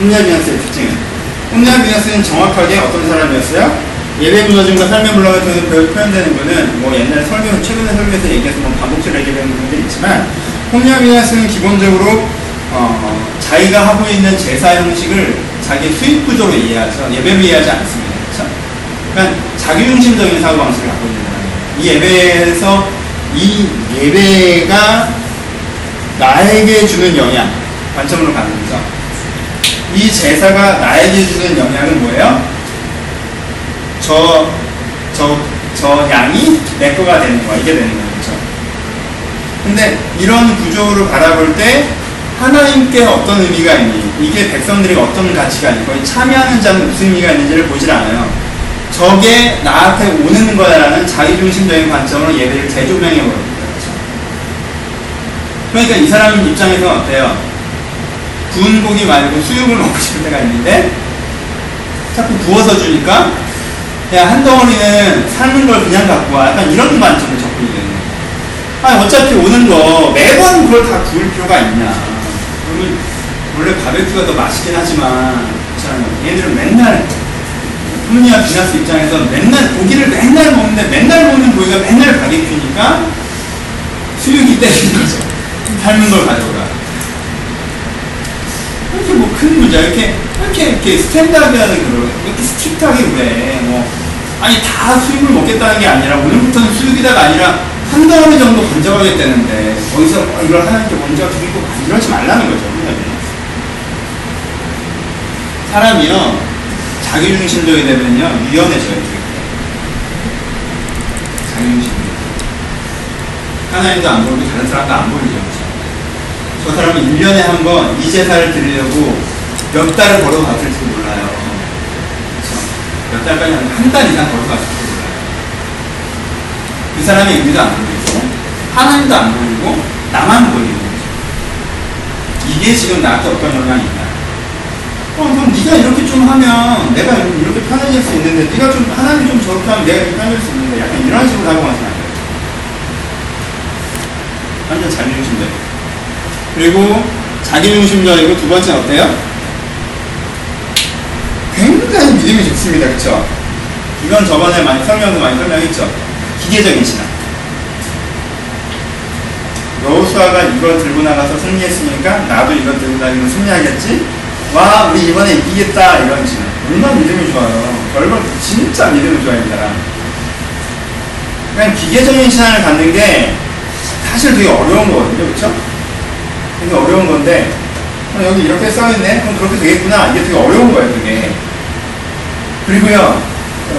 A: 홈리아비나스의 특징은 홈리아비나스는 정확하게 어떤 사람이었어요? 예배 무너짐과 삶의 물러가 표현되는 것은 뭐 옛날 설교, 최근에 설교에서 얘기해서 뭐 반복적으로 얘기하는 부분들이 있지만 홈리아비나스는 기본적으로 어, 자기가 하고 있는 제사 형식을 자기 수익 구조로 이해하죠. 예배로 이해하지 않습니다. 그렇죠? 그러니까 자기중심적인 사고 방식을 갖고 있는 사람이에요. 이 예배에서 이 예배가 나에게 주는 영향, 관점으로 가는 거죠. 이 제사가 나에게 주는 영향은 뭐예요? 저, 저, 저 양이 내 거가 되는 거야. 이게 되는 거죠. 근데 이런 구조로 바라볼 때 하나님께 어떤 의미가 있니? 이게 백성들이 어떤 가치가? 거의 참여하는 자는 무슨 의미가 있는지를 보질 않아요. 저게 나한테 오는 거야라는 자기중심적인 관점으로 예배를 재조명해 버립니다. 그렇죠? 그러니까 이 사람 입장에서 어때요? 구운 고기 말고 수육을 *laughs* 먹고 싶을 때가 있는데 자꾸 구워서 주니까 야, 한 덩어리는 삶은 걸 그냥 갖고 와. 약간 이런 관점을 접근이 되는 거예요. 아니, 어차피 오는 거 매번 그걸 다 구울 필요가 있냐. 그러면 원래 바베큐가 더 맛있긴 하지만. 얘들은 맨날 홈리아 비나스 입장에서 맨날 고기를 맨날 먹는데 맨날 먹는 고기가 맨날 바베큐니까 수육이 떼는 거죠. 삶은 걸 가져오라. 이렇게 뭐 큰 문제 이렇게 이렇게 이렇게 스탠다드하는 그런 이렇게 스틱하게 왜 뭐 아니 다 수육을 먹겠다는 게 아니라 오늘부터는 수육이다가 아니라 한 덩어리 정도 건져가겠다는데 거기서 어, 이걸 하나님께 먼저 드리고 이러지 말라는 거죠. 사람이요 자기 중심적이 되면요 유연해져요. 되게. 자기 중심적. 하나님도 안 보이고 다른 사람도 안 보이죠. 그렇죠? 저 사람은 1년에 한 번 이 제사를 드리려고 몇 달을 걸어갔을지 몰라요. 그렇죠? 몇 달까지 한 달 이상 걸어갔을지 몰라요. 그 사람의 의미도 안 보이고 하나님도 안 보이고 나만 보이는 거죠. 이게 지금 나한테 어떤 영향이 있나? 어, 그럼 네가 이렇게 좀 하면 내가 이렇게 편해질 수 있는데 네가 좀 하나님 좀 저렇게 하면 내가 이렇게 편해질 수 있는데 약간 이런 식으로 하고 가시면 안 돼요. 완전 자기중심적. 그리고 자기중심적이고 두 번째는 어때요? 굉장히 믿음이 좋습니다. 그쵸? 이건 저번에 많이 설명도 많이 설명했죠. 기계적인 신앙. 여호수아가 이걸 들고 나가서 승리했으니까 나도 이걸 들고 다니면 승리하겠지? 와 우리 이번에 이기겠다 이런 신앙. 얼마나 믿음이 좋아요. 결국 진짜 믿음이 좋아요 이 사람. 그냥 기계적인 신앙을 갖는 게 사실 되게 어려운 거거든요. 그쵸? 되게 어려운 건데 어, 여기 이렇게 써있네? 그럼 그렇게 되겠구나. 이게 되게 어려운 거예요. 그게. 그리고요.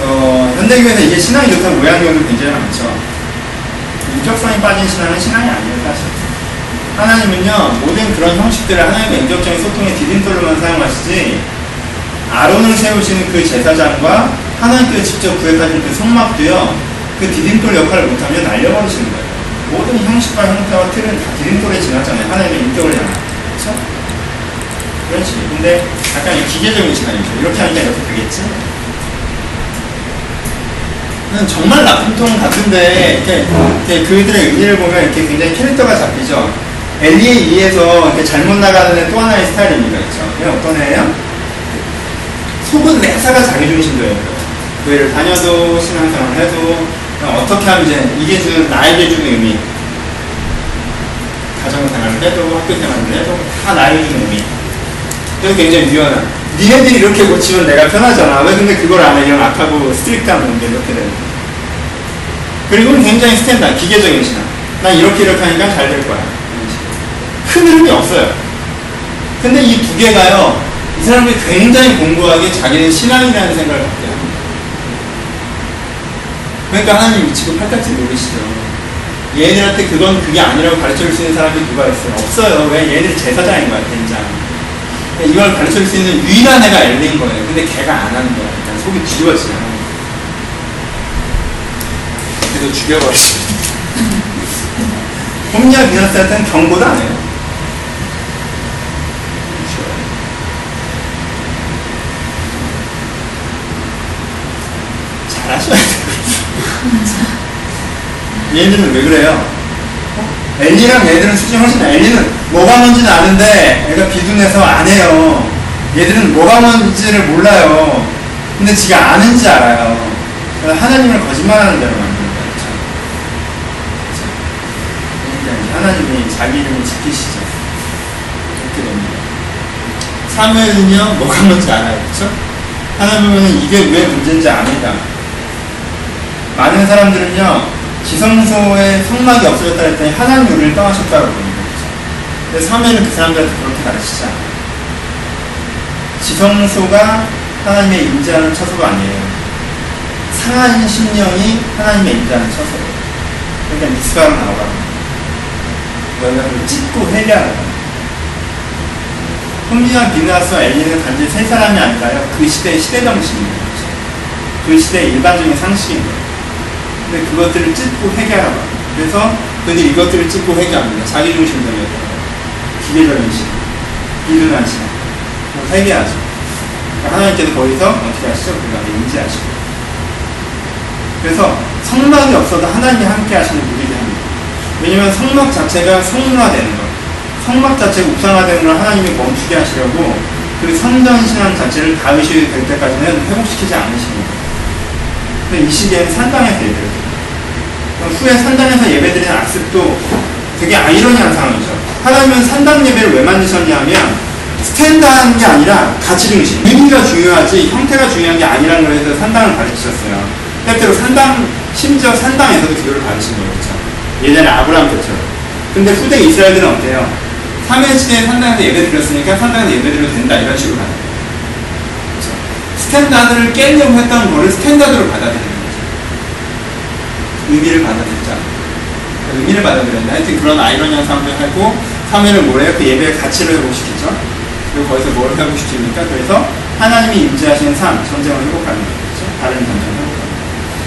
A: 어, 현대교회에서 이게 신앙이 좋다는 모양 경우도 굉장히 많죠. 인격성이 빠진 신앙은 신앙이 아니에요. 사실. 하나님은요. 모든 그런 형식들을 하나님의 인격적인 소통의 디딤돌로만 사용하시지 아론을 세우시는 그 제사장과 하나님께서 직접 구획하신 그 성막도요. 그 디딤돌 역할을 못하면 날려버리시는 거예요. 모든 형식과 형태와 틀은 다 디딤돌에 지났잖아요. 하나님의 인격을 향한. 그렇죠? 그렇지. 근데 약간 기계적인 시간이죠. 이렇게 하니까 이렇게 되겠지? 정말 나쁜 통 같은데 이렇게, 이렇게 그들의 의미를 보면 이렇게 굉장히 캐릭터가 잡히죠. 엘리에 의해서 이렇게 잘못 나가는 또 하나의 스타일입니다. 그렇죠? 어떤 애예요? 속은 내사가 자기중심적이에요. 교회를 다녀도 신앙생활을 해도 어떻게 하면 이제 이게 주는 나에게 주는 의미 가정생활을 해도 학교생활을 해도 다 나에게 주는 의미 그래서 굉장히 유연한 니네들이 이렇게 고치면 내가 편하잖아 왜 근데 그걸 안 해? 이런 악하고 strict한 건데 이렇게 되는 그리고 굉장히 standard 기계적인 신앙 난 이렇게 이렇게 하니까 잘 될 거야 큰 흐름이 없어요 근데 이 두 개가요 이 사람들이 굉장히 공고하게 자기는 신앙이라는 생각을 갖게 합니다 그러니까 하나님 미치고 팔짝 뛸 노릇이시죠. 얘네들한테 그건 그게 아니라고 가르쳐 줄 수 있는 사람이 누가 있어요? 없어요. 왜? 얘네들 제사장인 거야, 된장. 이걸 가르쳐 줄수 있는 유일한 애가 엘리인 거예요. 근데 걔가 안 하는 거야. 그냥 속이 뒤집어지잖아. 그래서 죽여버리죠. 홈리아 비너스한테는 경고도 안 해요. 잘하셔야 돼요. *laughs* 얘들은 왜 그래요? 엘리랑 얘들은 수준이 훨씬 나. 엘리는 뭐가 뭔지는 아는데 애가 비둔해서 안 해요. 얘들은 뭐가 뭔지를 몰라요. 근데 지가 아는지 알아요. 하나님을 거짓말하는 대로 만드는 거예요. 그렇죠? 그러니까 하나님이 자기 이름을 지키시죠. 그렇게 됩니다. 사무엘은요 뭐가 뭔지 알아요, 그렇죠? 하나님 보면 이게 왜 문제인지 압니다. 많은 사람들은요 지성소에 성막이 없어졌다 했더니 우리를 떠나셨다고 그럽니다. 근데 사무엘은 그 사람들한테 그렇게 가르치지 않아요. 지성소가 하나님의 임재하는 처소가 아니에요. 상한 심령이 하나님의 임재하는 처소예요. 그러니까 미스바로 나오라고. 너희가 그 찢고 회개하라. 흥미와 비나스와 엘리는 단지 세 사람이 아니라요. 그 시대의 시대 정신인 거죠. 그 시대의 일반적인 상식인 거예요. 근데 그것들을 찢고 회개하라고. 그래서 그들이 이것들을 찢고 회개합니다. 자기중심적이었다. 기계적인 신, 이른한 신. 회개하죠. 그러니까 하나님께서 거기서 어떻게 하시죠? 그가 인지하시고. 그래서 성막이 없어도 하나님이 함께 하시는 분이기 합니다. 왜냐면 성막 자체가 성문화되는 것. 성막 자체가 묵상화되는 걸 하나님이 멈추게 하시려고 그 성전신앙 자체를 다윗이 될 때까지는 회복시키지 않으십니다. 이 시기에는 산당에서 예배를. 후에 산당에서 예배드리는 악습도 되게 아이러니한 상황이죠. 하나님은 산당 예배를 왜 만드셨냐면 스탠드하는 게 아니라 가치 중심. 의미가 중요하지 형태가 중요한 게 아니라는 걸 해서 산당을 가르치셨어요. 때때로 산당, 심지어 산당에서도 기도를 받으신 거예요. 그렇죠? 예전에 아브라함 때처럼. 근데 후대 이스라엘들은 어때요? 사무엘 시대에 산당에서 예배 드렸으니까 산당에서 예배 드려도 된다. 이런 식으로 가는 거예요. standard를 깨려고 했던 거를 standard로 받아들이는 거죠. 의미를 받아들이자. 의미를 받아들였는데 하여튼 그런 아이러니한 상황을 하고 3회를 뭐래요? 그 예배의 가치를 회복시키죠. 그리고 거기서 뭘 회복시킵니까? 그래서 하나님이 임재하시는 삶, 전쟁을 회복하는 거죠. 다른 전쟁을 회복하는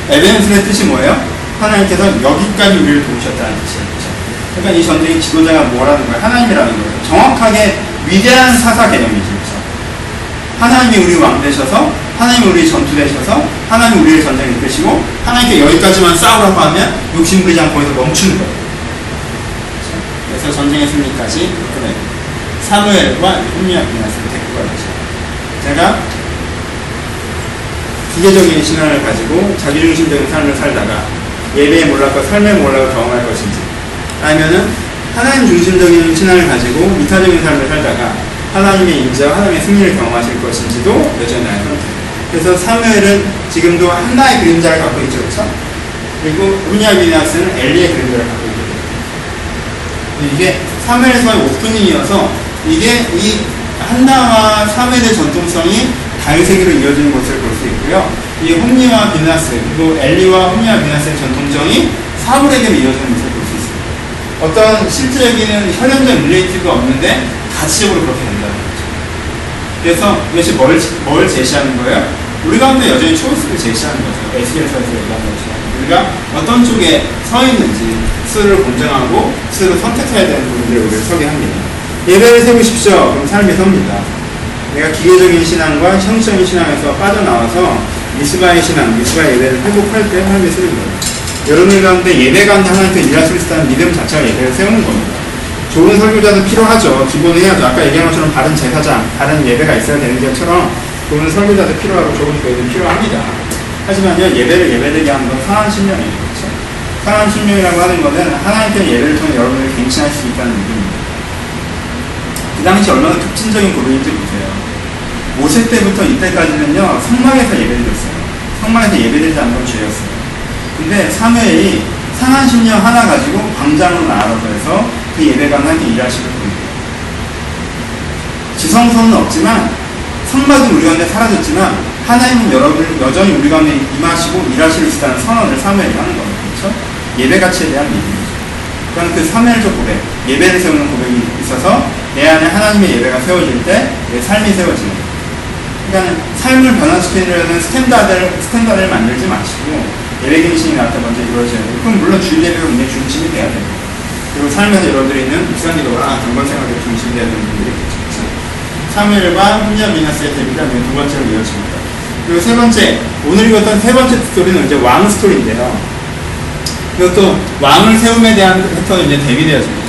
A: 거죠. 에벤스의 뜻이 뭐예요? 하나님께서 여기까지 우리를 도우셨다는 뜻이에요. 그러니까 이 전쟁의 지도자가 뭐라는 거예요? 하나님이라는 거예요. 정확하게 위대한 사사 개념이죠. 하나님이 우리 왕 되셔서 하나님이 우리 전투 되셔서 하나님이 우리의 전쟁을 이끄시고 하나님께 여기까지만 싸우라고 하면 욕심 부리지 않고 거기서 멈추는 거예요. 그래서 전쟁의 승리까지 그래 사무엘과 훈미와 비나스를 데리고 가죠. 제가 기계적인 신앙을 가지고 자기중심적인 삶을 살다가 예배에 몰락과 삶에 몰락을 경험할 것인지 아니면은 하나님 중심적인 신앙을 가지고 이타적인 삶을 살다가 하나님의 인재와 하나님의 승리를 경험하실 것인지도 여전히 선택. 그래서 사무엘은 지금도 하나의 그림자를 갖고 있죠, 그렇죠? 그리고 우니아비나스는 엘리의 그림자를 갖고 있거든요. 이게 사무엘에서의 오프닝이어서 이게 이 한나와 사무엘의 전통성이 다윗에게로 이어지는 것을 볼 수 있고요. 이 홈니와 비나스 그리고 엘리와 홈니와 비나스의 전통성이 사무엘에게로 이어지는 것을 볼 수 있습니다. 어떤 실제적인 혈연적 릴레이티브가 없는데 가치적으로 그렇게. 그래서 이것이 뭘, 뭘 제시하는 거예요? 우리 가운데 여전히 초이스를 제시하는 거죠. 에스겔서에서 얘기하는 것처럼. 우리가 어떤 쪽에 서 있는지 스스로를 공정하고 스스로 선택해야 되는 부분들을 우리가 서게 합니다. 예배를 세우십시오. 그럼 삶이 섭니다. 내가 기계적인 신앙과 형식적인 신앙에서 빠져나와서 미스바의 신앙, 미스바의 예배를 회복할 때 하나님이 쓰는 거예요. 여러분 가운데 예배 가운데 하나님께 일하실 수 있다는 믿음 자체가 예배를 세우는 겁니다. 좋은 설교자도 필요하죠. 기본을 해야죠. 아까 얘기한 것처럼 바른 제사장, 바른 예배가 있어야 되는 것처럼 좋은 설교자도 필요하고 좋은 교회도 필요합니다. 하지만요, 예배를 예배되게 하는 건 선한 신령이에요. 그렇죠? 선한 신령이라고 하는 것은 하나님께 예배를 통해 여러분을 갱신할 수 있다는 의미입니다. 그 당시 얼마나 급진적인 고백인지 보세요. 모세 때부터 이때까지는요, 성막에서 예배드렸어요. 성막에서 예배드리지 않는 건 죄였어요. 근데 사무엘이 상한 심령 하나 가지고 광장으로 나아가서 해서 그 하나님께 일하시는 분입니다. 지성소는 없지만 성막은 우리 가운데 사라졌지만 하나님은 여러분을 여전히 우리 가운데 임하시고 일하실 수 있다는 선언을 사무엘이 하는 겁니다. 그렇죠? 예배 가치에 대한 믿음이죠. 그건 그 사무엘적 고백, 예배를 세우는 고백이 있어서 내 안에 하나님의 예배가 세워질 때 내 삶이 세워지는 거예요. 그러니까 삶을 변화시키려는 standard를, standard를 만들지 마시고 예배 갱신이 나한테 먼저 이루어져야 돼요. 그럼 물론 주일 예배가 굉장히 중심이 돼야 돼요. 그리고 삶에서 여러분들이 있는 묵상기도가 경건 생활의 중심이 되는 분들이 있겠죠. 사무엘과 훈리와 미나스의 데뷔가 두 번째로 이어집니다. 그리고 세 번째, 오늘 읽었던 세 번째 스토리는 이제 왕 스토리인데요. 이것도 왕을 세움에 대한 패턴이 이제 대비되어집니다.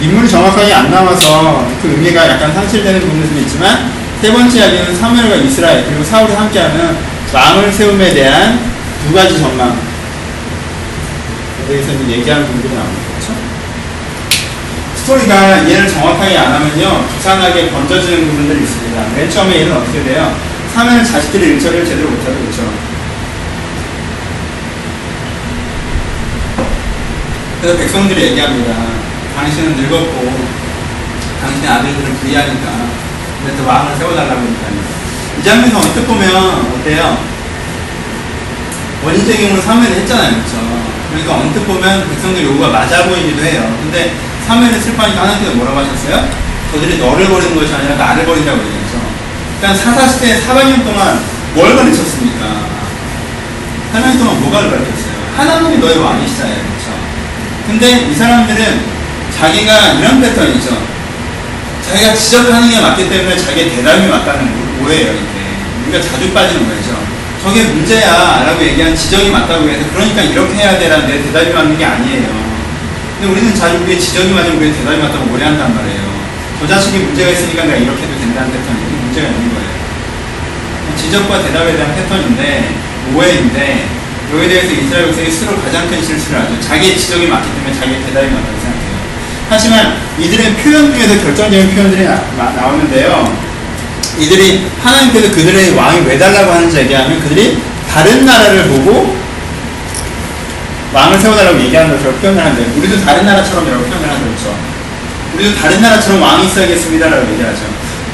A: 인물이 정확하게 안 나와서 그 의미가 약간 상실되는 부분도 있지만 세 번째 이야기는 사무엘과 이스라엘 그리고 사울이 함께하는 왕을 세움에 대한 두 가지 전망 여기서 이제 얘기하는 부분들이 나옵니다. 그렇죠? 스토리가 이해를 정확하게 안 하면요 부산하게 번져지는 부분들이 있습니다. 맨 처음에 얘는 어떻게 돼요? 사면은 자식들이 일처리를 제대로 못하고 그렇죠. 그래서 백성들이 얘기합니다. 당신은 늙었고 당신의 아들들은 불리하니까 그래서 왕을 세워달라고 하니까요. 이 장면에서 언뜻 보면 어때요? 원인적인 사면을 했잖아요. 그렇죠? 그러니까 언뜻 보면 백성들 요구가 맞아 보이기도 해요. 근데 사면을 슬퍼하니까 하나님께서 뭐라고 하셨어요? 저들이 너를 버리는 것이 아니라 나를 버린다고 얘기했죠. 그러니까 사사시대 400년 동안 뭘 가르쳤습니까? 400년 동안 뭐가 가르쳤어요? 하나님이 너의 왕이시잖아요. 그렇죠? 근데 이 사람들은 자기가 이런 패턴이죠. 자기가 지적하는 게 맞기 때문에 자기의 대답이 맞다는 오해예요, 이게. 우리가 자주 빠지는 거죠. 저게 문제야 라고 얘기한 지적이 맞다고 해서 그러니까 이렇게 해야 되라는 내 대답이 맞는 게 아니에요. 근데 우리는 자주 우리의 지적이 맞으면 우리의 대답이 맞다고 오해한단 말이에요. 저 자식이 문제가 있으니까 내가 이렇게 해도 된다는 패턴이 문제가 있는 거예요. 지적과 대답에 대한 패턴인데 오해인데 여기에 대해서 이스라엘 백성이 스스로 가장 큰 실수를 하죠. 자기의 지적이 맞기 때문에 자기의 대답이 맞다고 생각해요. 하지만 이들의 표현 중에서 결정적인 표현들이 나, 나 오는데요 이들이 하나님께서 그들의 왕이 왜 달라고 하는지 얘기하면 그들이 다른 나라를 보고 왕을 세워달라고 얘기하는 것처럼 표현을 하는데 우리도 다른 나라처럼 이라고 표현을 하죠. 그렇죠? 우리도 다른 나라처럼 왕이 있어야겠습니다라고 얘기하죠.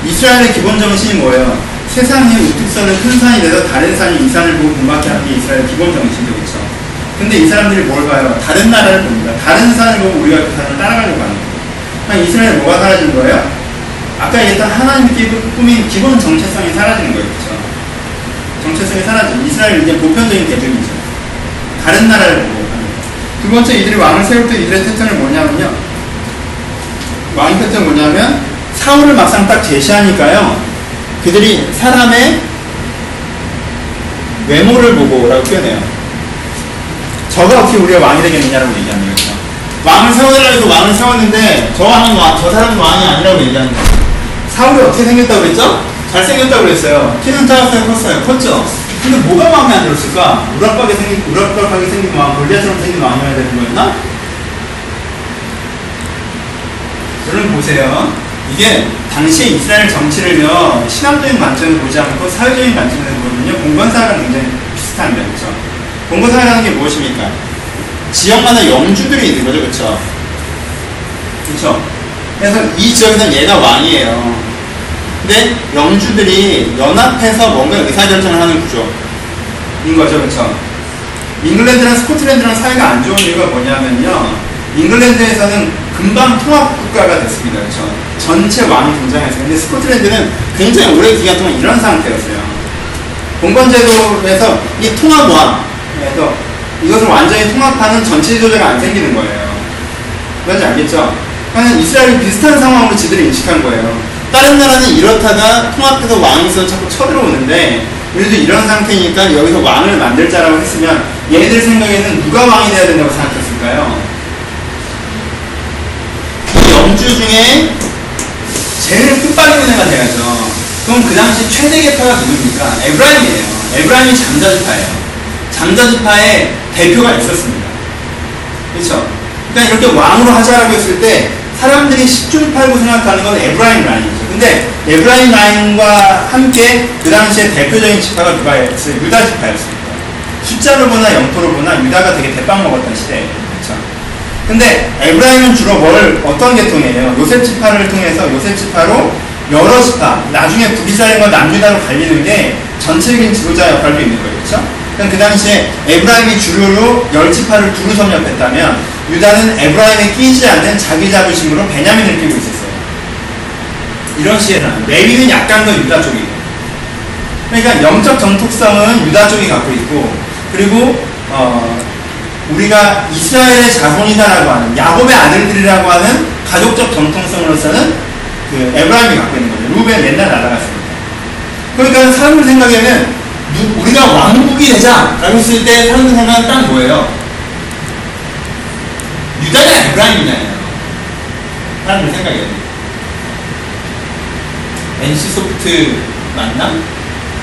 A: 이스라엘의 기본 정신이 뭐예요? 세상의 우뚝선은 큰 산이 돼서 다른 산이 이 산을 보고 분밖에 하는 게 이스라엘의 기본 정신이죠. 그렇죠? 근데 이 사람들이 뭘 봐요? 다른 나라를 봅니다. 다른 산을 보고 우리가 그 산을 따라가려고 하는 거예요. 이스라엘 뭐가 사라진 거예요? 아까 얘기했던 하나님께 꾸민 기본 정체성이 사라지는 거예요. 그렇죠? 정체성이 사라지는 이스라엘 이제 보편적인 대중이죠. 다른 나라를 보고 하는 두 번째 이들이 왕을 세울 때 이들의 패턴은 뭐냐면요. 왕의 패턴은 뭐냐면 사울을 막상 딱 제시하니까요. 그들이 사람의 외모를 보고 라고 표현해요. 저가 어떻게 우리가 왕이 되겠느냐라고 얘기하는 거죠. 왕을 세워달라고 해서 왕을 세웠는데 저 왕은 왕, 저 사람은 왕이 아니라고 얘기하는 거예요. 사울이 어떻게 생겼다고 그랬죠? 잘생겼다고 그랬어요. 키는 작았어요? 컸어요? 컸죠? 근데 뭐가 마음에 안 들었을까? 우락하게 생긴, 우락하게 생긴 왕, 골리앗처럼 생긴 왕이어야 되는 거였나? 여러분 보세요. 이게 당시에 이스라엘 정치를요, 신앙적인 관점을 보지 않고 사회적인 관점에서 보면요, 봉건사랑 굉장히 비슷합니다. 그렇죠? 봉건사라는 게 무엇입니까? 지역마다 영주들이 있는 거죠. 그렇죠? 그렇죠? 그래서 이 지역에서는 얘가 왕이에요. 근데 영주들이 연합해서 뭔가 의사결정을 하는 구조인 거죠. 그렇죠? 잉글랜드랑 스코틀랜드랑 사이가 안 좋은 이유가 뭐냐면요. 잉글랜드에서는 금방 통합 국가가 됐습니다. 그렇죠? 전체 왕이 등장했어요. 근데 스코틀랜드는 굉장히 오랜 기간 동안 이런 상태였어요. 공권제도에서 이 통합왕, 그래서 이것을 완전히 통합하는 전체 지도자가 안 생기는 거예요. 그런지 알겠죠? 그냥 이스라엘이 비슷한 상황으로 지들이 인식한 거예요. 다른 나라는 이렇다가 통합해서 있어서 자꾸 쳐들어오는데 우리도 이런 상태니까 여기서 왕을 만들자라고 했으면 얘들 생각에는 누가 왕이 돼야 된다고 생각했을까요? 이 영주 중에 제일 끝발리는 애가 돼야죠. 그럼 그 당시 최대 계파가 누굽니까? 에브라임이에요. 에브라임이 장자지파예요. 장자지파의 대표가 있었습니다. 그렇죠? 그러니까 이렇게 왕으로 하자라고 했을 때 사람들이 10중 8구 생각하는 건 에브라임 라인이죠. 근데 에브라임 라인과 함께 그 당시에 대표적인 지파가 누가 였어요? 유다 지파였습니다. 숫자로 보나 영토로 보나 유다가 되게 대빵 먹었던 시대예요. 그렇죠? 근데 에브라임은 주로 뭘 어떤 계통이에요? 요셉 지파를 통해서 요셉 지파로 여러 지파, 나중에 부기사령과 남유다로 갈리는 게 전체적인 지도자 역할도 있는 거예요. 그렇죠? 그 당시에 에브라임이 주류로 열 지파를 두루 섭렵했다면 유다는 에브라임에 끼지 않는 자기 자부심으로 베냐민을 끼고 있었어요. 이런 시에는 레위는 약간 더 유다 쪽이고 그러니까 영적 정통성은 유다 쪽이 갖고 있고 그리고 어, 우리가 이스라엘의 자손이다라고 하는 야곱의 아들들이라고 하는 가족적 정통성으로서는 그 에브라임이 갖고 있는 거죠. 루벤 맨날 날아갔습니다. 그러니까 사람들 생각에는 우리가 왕국이 되자라고 했을 때 사람들 생각은 딱 뭐예요? 유다냐 에브라임이냐예요. 사람들 생각에. NC소프트 맞나?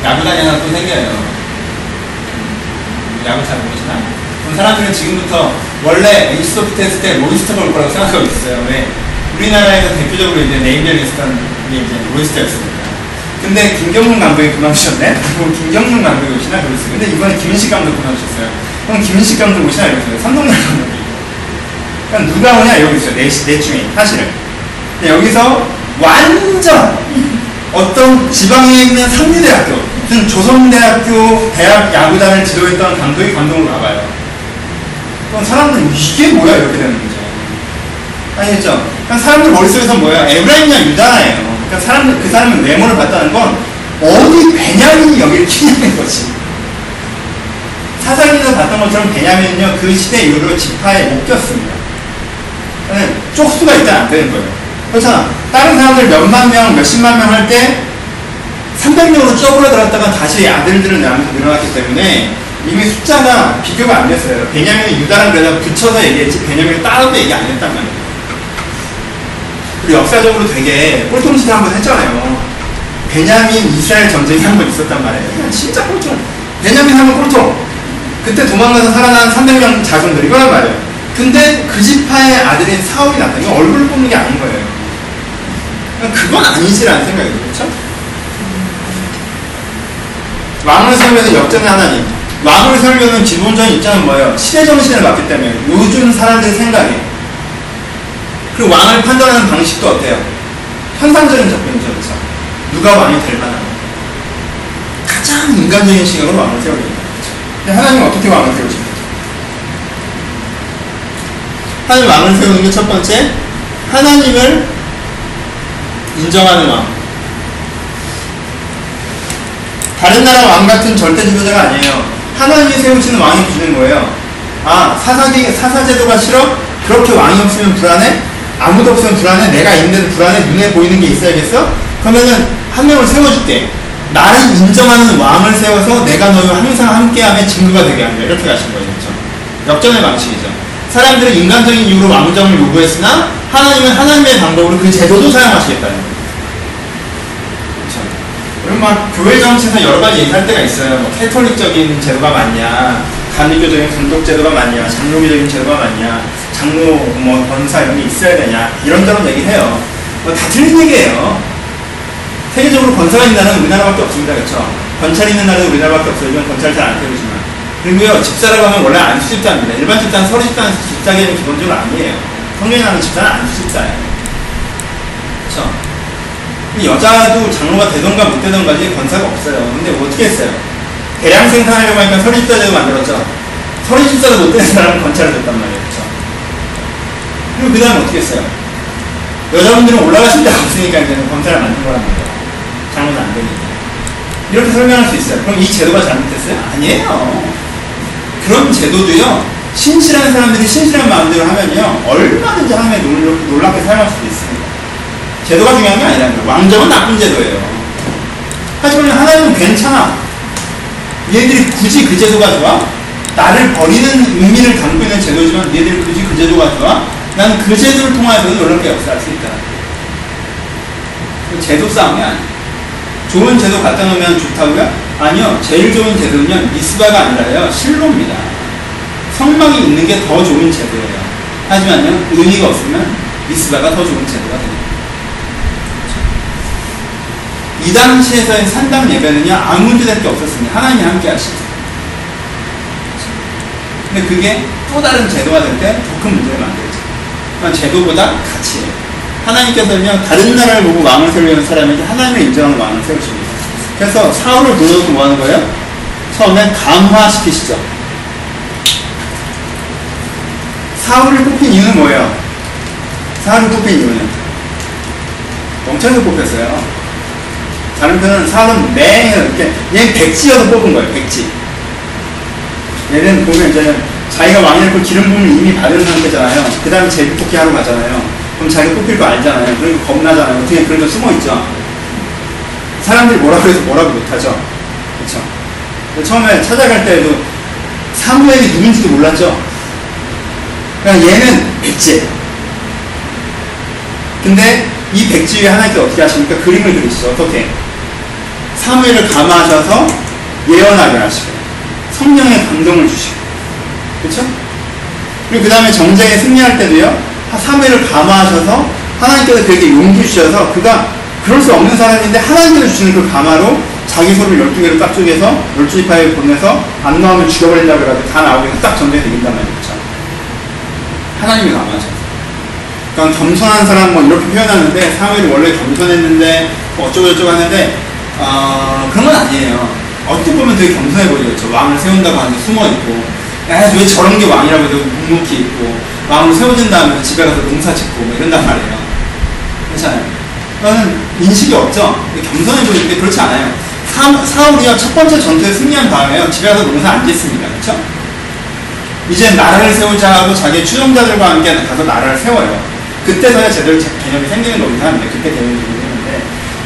A: 야구단이 하나 또 생겨요. 야구 잘 모르시나? 그럼 사람들은 지금부터 원래 NC소프트 했을 때 로이스터 볼 거라고 생각하고 있어요. 왜? 우리나라에서 대표적으로 이제 게 이제 로이스터였습니다. 근데 김경문 감독이 그만두셨네? 그럼 김경문 감독이 오시나 그랬어요. 근데 이번에 김인식 감독 그만두셨어요. 그럼 김인식 감독 오시나 이랬어요. 삼성열 감독이. 그러니까 누가 오냐 여기 있어요. 넷, 넷 중에 사실은. 여기서 완전 어떤 지방에 있는 상류대학교 무슨 조선대학교 대학 야구단을 지도했던 감독이 감독으로 가봐요. 그럼 사람들 이게 뭐야 이렇게 되는 거죠. 아니겠죠? 그러니까 사람들 머릿속에서 뭐야? 에브라임이나 유다나예요. 그러니까 사람들, 그 사람은 외모를 봤다는 건 어디 베냐민이 여기를 키냐는 거지. 사사기에서 봤던 것처럼 베냐민은요, 그 시대 이후로 지파에 못 꼈습니다. 쪽수가 일단 안 되는 거예요. 그렇잖아. 다른 사람들 몇만 명, 몇십만 명 할 때 300명으로 쪼그라들었다가 다시 아들들을 낳으면서 늘어났기 때문에 이미 숫자가 비교가 안 됐어요. 베냐민이 유다랑 그래서 붙여서 얘기했지 베냐민을 따로 얘기 안 했단 말이에요. 그리고 역사적으로 되게 꼴통짓을 한번 했잖아요. 베냐민 이스라엘 전쟁이 한 번 있었단 말이에요. 진짜 꼴통. 베냐민 하면 꼴통. 그때 도망가서 살아난 300명 자손들 이거란 말이에요. 근데 그 지파의 아들인 사울이. 이건 얼굴을 뽑는 게 아닌 거예요. 그건 아니지라는 생각이 들죠. 왕을 세우면서 역전의 하나님. 왕을 세우려는 기본적인 입장은 뭐예요? 시대 정신을 봤기 때문에 요즘 사람들의 생각에 그 왕을 판단하는 방식도 어때요? 현상적인 접근이죠, 그렇죠? 누가 왕이 될 만한 가장 인간적인 시각으로 왕을 세우려는 거죠. 근데 하나님 어떻게 왕을 세우십니까? 하나님 왕을 세우는 게 첫 번째, 하나님을 인정하는 왕. 다른 나라 왕 같은 절대 지도자가 아니에요. 하나님이 세우시는 왕이 주는 거예요. 아, 사사기, 사사제도가 싫어? 그렇게 왕이 없으면 불안해? 아무도 없으면 불안해? 내가 있는 불안해? 눈에 보이는 게 있어야겠어? 그러면은 한 명을 세워줄게. 나를 인정하는 왕을 세워서 내가 너희와 항상 함께함의 증거가 되게 한다. 이렇게 가신 거예요. 그렇죠? 역전의 방식이죠. 사람들은 인간적인 이유로 왕정을 요구했으나 하나님은 하나님의 방법으로 그 제도도 사용하시겠다는 거예요. 그럼 막 교회 정치에서 여러 가지 얘기할 때가 있어요. 뭐 캐톨릭적인 제도가 맞냐, 가누교적인 감독 제도가 맞냐, 장로교적인 제도가 맞냐, 장로 뭐 권사 이런 게 있어야 되냐 이런저런 얘기해요. 뭐 다 틀린 얘기예요. 세계적으로 권사가 있는 나라는 우리나라밖에 없습니다. 그렇죠? 권찰 있는 나라는 우리나라밖에 없어요. 이건 권찰 잘안 되지만. 그리고요, 집사라고 하면 원래 안수집사입니다. 일반 집사는 서류 집사는 집사 개념 기본적으로 아니에요. 나오는 집사는 안수집사예요. 그렇죠? 여자도 장로가 되던가 못 되던가지 권사가 없어요. 근데 뭐 어떻게 했어요? 대량 생산하려고 하니까 서류 집사제도 만들었죠. 서류 집사도 못 되는 사람은 권찰을 줬단 말이에요. 그렇죠? 그리고 그 다음에 어떻게 했어요? 여자분들은 올라가신 데가 없으니까 이제는 권사를 만든 거란 말이에요. 잘못 안 되니까. 이렇게 설명할 수 있어요. 그럼 이 제도가 잘못됐어요? 아니에요. 그런 제도도요, 신실한 사람들이 신실한 마음대로 하면요, 얼마든지 하나님의 놀랍게 사용할 수도 있습니다. 제도가 중요한 게 거예요. 왕정은 나쁜 제도예요. 하지만 하나님은 괜찮아. 얘들이 굳이 그 제도가 좋아? 나를 버리는 의미를 담고 있는 제도지만 얘들이 굳이 그 제도가 좋아? 난 그 제도를 통해서도 놀랍게 역사할 수 있다. 제도 싸움이 아니에요. 좋은 제도 갖다 놓으면 좋다고요? 아니요. 제일 좋은 제도는요, 미스바가 아니라요, 실로입니다. 성막이 있는 게 더 좋은 제도예요. 하지만요, 의미가 없으면 미스바가 더 좋은 제도가 됩니다. 이 당시에서의 산당 예배는요, 아무 문제될 게 없었습니다. 하나님이 함께 하시죠. 근데 그게 또 다른 제도가 될 때 더 큰 문제를 만들죠. 그러니까 제도보다 가치예요. 하나님께서는요, 다른 나라를 보고 왕을 세우려는 사람에게 하나님을 인정하는 왕을 세우십니다. 그래서 사울을 불러놓고 뭐 하는 거예요? 처음엔 감화시키시죠. 사울을 뽑힌 이유는 뭐예요? 사울을 뽑힌 이유는 엄청나게 뽑혔어요. 다른 편은 사울은 매 이렇게 얘 백지여서 뽑은 거예요. 백지. 얘는 보면 이제는 자기가 왕이 될고 기름 부음을 이미 받은 상태잖아요. 그 다음에 제비 뽑기 하러 가잖아요. 그럼 자기가 뽑힐 거 알잖아요. 그러니까 겁나잖아요. 어떻게 그러면 숨어 있죠. 사람들이 뭐라고 해서 뭐라고 못하죠. 그렇죠. 처음에 찾아갈 때에도 사무엘이 누군지도 몰랐죠. 그러니까 얘는 백지예요. 근데 이 백지 위에 하나님께 어떻게 하십니까? 그림을 그리시죠. 어떻게? 사무엘을 감하셔서 예언하게 하시고 성령의 감동을 주시고 그렇죠? 그리고 그 다음에 정쟁에 승리할 때도요 사무엘을 감화하셔서 하나님께서 그에게 용기 주셔서 그가 그럴 수 없는 사람인데 하나님께서 주시는 그 가마로 자기 소를 12개로 딱 쪼개서 12지파에 보내서 안 나오면 죽여버린다고 해가지고 다 나오게 딱 전제해서 이긴단 말이죠. 하나님이 가마죠. 그러니까 겸손한 사람 뭐 이렇게 표현하는데 사무엘이 원래 겸손했는데 뭐 어쩌고저쩌고 하는데 어, 그런 건 아니에요. 어떻게 보면 되게 겸손해 보이겠죠. 왕을 세운다고 하는데 숨어 있고 왜 저런 게 왕이라고 해도 묵묵히 있고 왕을 세워진 다음에 집에 가서 농사 짓고 뭐 이런단 말이에요. 그렇잖아요. 그거는 인식이 없죠. 겸손해 보이는데 그렇지 않아요. 사, 사울이요 첫 번째 전투에 승리한 다음에요 집에 가서 농사 안 짓습니다. 그렇죠? 이제 나라를 세우자 하고 자기 추종자들과 함께 가서 나라를 세워요. 그때서야 제대로 개념이 생기는 한데 그때 개념이 생기는데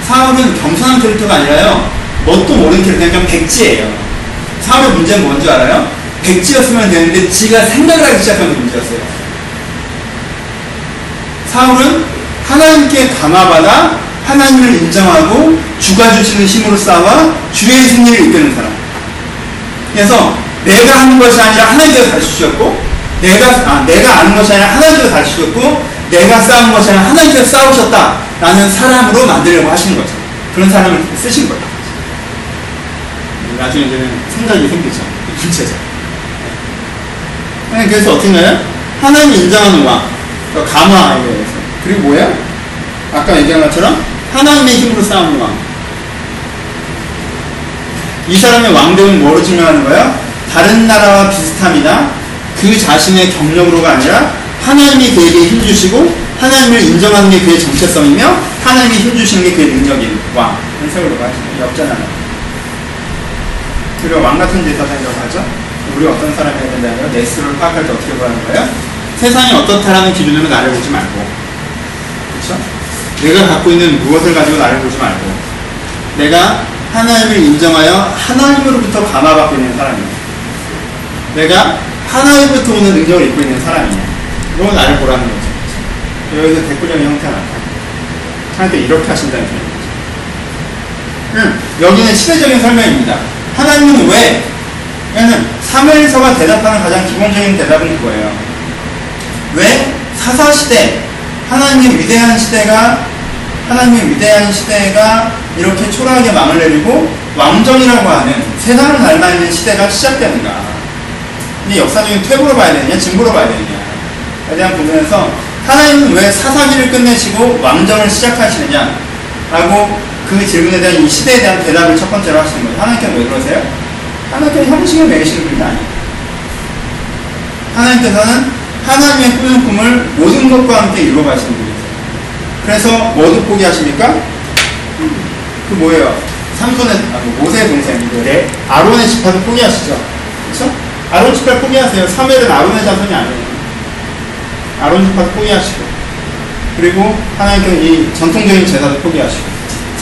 A: 사울은 겸손한 캐릭터가 아니라요 뭣도 모르는 캐릭터 그냥 백지예요. 사울의 문제는 뭔지 알아요? 백지였으면 되는데 지가 생각을 하기 시작하는 문제였어요. 사울은 하나님께 감화받아 하나님을 인정하고 주가 주시는 힘으로 싸워 주의 승리를 이끄는 사람. 그래서 내가 하는 것이 아니라 하나님께서 가르쳐 주셨고 내가 아, 내가 아는 것이 아니라 하나님께서 가르쳐 주셨고 내가 싸운 것이 아니라 하나님께서 싸우셨다라는 사람으로 만들려고 하시는 거죠. 그런 사람을 쓰신 거예요. 나중에 이제는 생각이 생기죠. 문제죠. 그래서 어떻게? 하나님 인정하는 왕, 감화에 대해서. 그리고 뭐예요? 아까 얘기한 것처럼 하나님의 힘으로 싸우는 왕. 이 사람의 왕됨은 뭐로 증명하는 거예요? 다른 나라와 비슷함이나 그 자신의 경력으로가 아니라 하나님이 그에게 힘주시고 하나님을 인정하는 게 그의 정체성이며 하나님이 힘주시는 게 그의 능력인 왕. 세월호가 역전하는. 그리고 왕 같은 제사장이라고 하죠. 우리 어떤 사람이어야 된다면 내 스스로를 파악할 때 어떻게 보라는 거예요? 세상이 어떻다라는 기준으로 나를 보지 말고 그렇죠? 내가 갖고 있는 무엇을 가지고 나를 보지 말고 내가 하나님을 인정하여 하나님으로부터 감화받고 있는 사람이에요. 내가 하나님부터 오는 능력을 입고 있는 사람이에요. 이건 나를 보라는 거죠. 여기서 댓글형의 형태가 나타나. 하나님께 이렇게 하신다는 표현이죠. 음, 여기는 시대적인 설명입니다. 하나님은 왜? 왜냐면 사무엘서가 대답하는 가장 기본적인 대답은 그거예요. 왜 사사시대 하나님의 위대한 시대가 하나님의 위대한 시대가 이렇게 초라하게 망을 내리고 왕정이라고 하는 세상을 닮아 있는 시대가 시작되는가? 근데 역사적인 퇴보로 봐야 되느냐, 진보로 봐야 되느냐에 대한 부분에서 하나님은 왜 사사기를 끝내시고 왕정을 시작하시느냐? 라고 그 질문에 대한 이 시대에 대한 대답을 첫 번째로 하시는 거예요. 하나님께서 왜 그러세요? 하나님께서 형식을 매기시는 분이 아니에요. 하나님께서는 하나님의 꾸는 꿈을 모든 것과 함께 이루어가시는 분이세요. 그래서 뭐도 포기하십니까? 그 뭐예요? 삼손의, 아, 모세의 동생인데, 네. 아론의 집파도 포기하시죠? 그쵸? 아론 집파 포기하세요. 3일은 아론의 자손이 아니에요. 아론 집파도 포기하시고, 그리고 하나님께서 이 전통적인 제사도 포기하시고,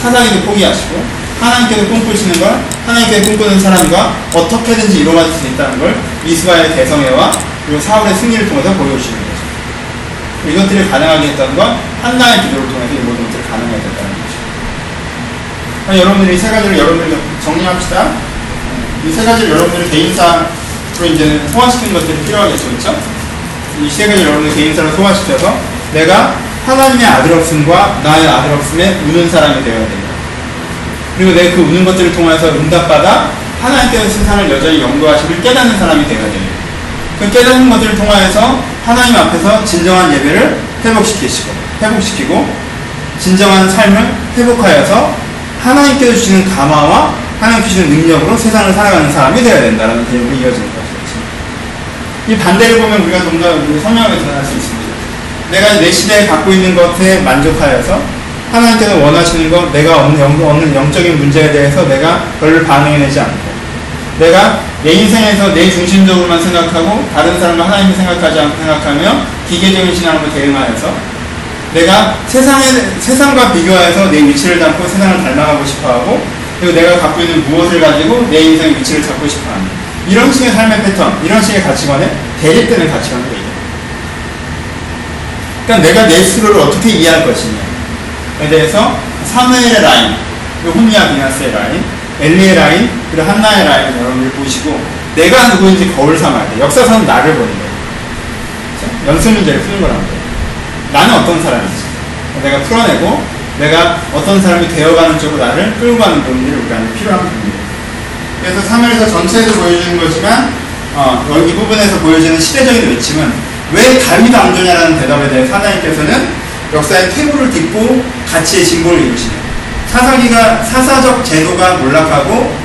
A: 사상이도 포기하시고, 하나님께서 꿈꾸시는 걸 하나님께서 꿈꾸는 사람과 어떻게든지 이루어질 수 있다는 걸 이스라엘 대성회와 그리고 사울의 승리를 통해서 보여주시는 거죠. 이것들이 가능하게 했던 건 한나의 기도를 통해서 이 모든 것들이 가능하게 됐다는 거죠. 여러분들이 세 가지를 여러분들 정리합시다. 이 세 가지를 여러분들이 개인사로 이제 소화시키는 것들이 필요하겠죠. 그렇죠? 이 세 가지를 여러분들 개인사로 소화시켜서 내가 하나님의 아들 없음과 나의 아들 없음에 우는 사람이 되어야 된다. 그리고 내가 그 우는 것들을 통해서 응답받아 하나님께서 세상을 여전히 영도하시길 깨닫는 사람이 되어야 돼요. 그 깨닫는 것들을 통하여서 하나님 앞에서 진정한 예배를 회복시키시고, 회복시키고, 진정한 삶을 회복하여서 하나님께서 주시는 감화와 하나님께서 주시는 능력으로 세상을 살아가는 사람이 되어야 된다는 내용이 이어지는 것이죠. 이 반대를 보면 우리가 좀더 선명하게 드러날 수 있습니다. 내가 내 시대에 갖고 있는 것에 만족하여서 하나님께서 원하시는 건 내가 없는, 영, 없는 영적인 문제에 대해서 내가 별로 반응해내지 않고 내가 내 인생에서 내 중심적으로만 생각하고 다른 사람을 하나님을 생각하지 않고 생각하며 기계적인 신앙으로 대응하여서 내가 세상에, 세상과 비교하여서 내 위치를 잡고 세상을 닮아가고 싶어 하고 그리고 내가 갖고 있는 무엇을 가지고 내 인생의 위치를 잡고 싶어 하는 이런 식의 삶의 패턴, 이런 식의 가치관에 대립되는 가치관이 되죠. 그러니까 내가 내 스스로를 어떻게 이해할 것이냐 에 대해서 사무엘의 라인, 그리고 홈리아 비나스의 라인, 엘리의 라인, 그리고 한나의 라인 여러분들 보시고 내가 누구인지 거울 삼아야 돼. 역사상 나를 보는 거예요. 연습 문제를 푸는 거란 거예요. 나는 어떤 사람인지. 내가 풀어내고 내가 어떤 사람이 되어가는 쪽으로 나를 끌고 가는 부분들이 우리한테 필요한 부분이에요. 그래서 3월에서 전체에서 보여주는 거지만 어, 여기 부분에서 보여지는 시대적인 외침은 왜 다윗 왕조냐라는 대답에 대해 하나님께서는 역사의 퇴보를 딛고 가치의 진보를 이루시네요. 사사기가 사사적 제도가 몰락하고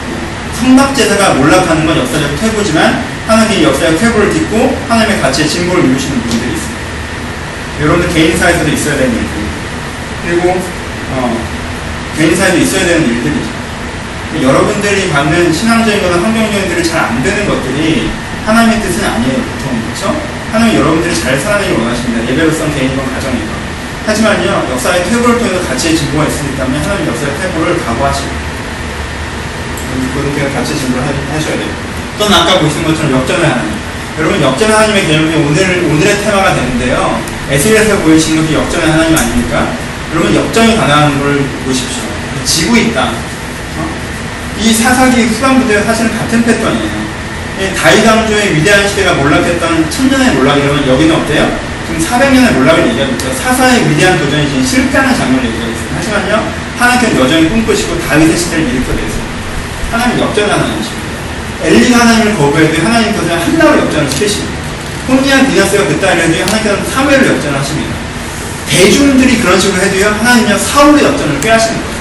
A: 성막제사가 몰락하는 건 역사적 퇴보지만 하나님이 역사의 퇴보를 딛고 하나님의 가치의 진보를 이루시는 분들이 있습니다. 여러분들 개인사에서도 있어야 되는 일들입니다. 그리고 어, 개인사에도 있어야 되는 일들이죠. 여러분들이 받는 신앙적인 거나 환경적인 들이 잘 안 되는 것들이 하나님의 뜻은 아니에요, 보통. 그렇죠? 하나님 여러분들이 잘 살아내길 원하십니다. 예배로선 개인이건 가정이건. 하지만요, 역사의 퇴보를 통해서 가치의 진보가 있으니까면 하나님 역사의 퇴보를 각오하시고 그렇게 가치의 진보를 하셔야 돼요. 또는 아까 보신 것처럼 역전의 하나님. 여러분, 역전의 하나님의 개념이 오늘, 오늘의 테마가 되는데요. 에스겔에서 보이신 것이 역전의 하나님 아닙니까? 여러분, 역전이 가능한 걸 보십시오. 지구 있다. 이 사사기 후반부대와 사실은 같은 패턴이에요. 다윗 왕조의 위대한 시대가 몰락했던 천년의 몰락이라면 여기는 어때요? 지금 400년의 몰락을 얘기하고. 사사의 위대한 도전이 지금 실패하는 장면을 얘기하고 있어요. 하지만요, 하나님께서 여전히 꿈꾸시고 다윗의 시대를 일으켜 내세요. 하나님 역전을 하나님이십니다. 엘리가 하나님을 거부해도 하나님께서 한나로 역전을 시키십니다. 혼리한 디나스가 그따위로 해도 하나님께서는 사무엘로 역전을 하십니다. 대중들이 그런 식으로 해도요, 하나님은요, 사울의 역전을 꾀하시는 거예요.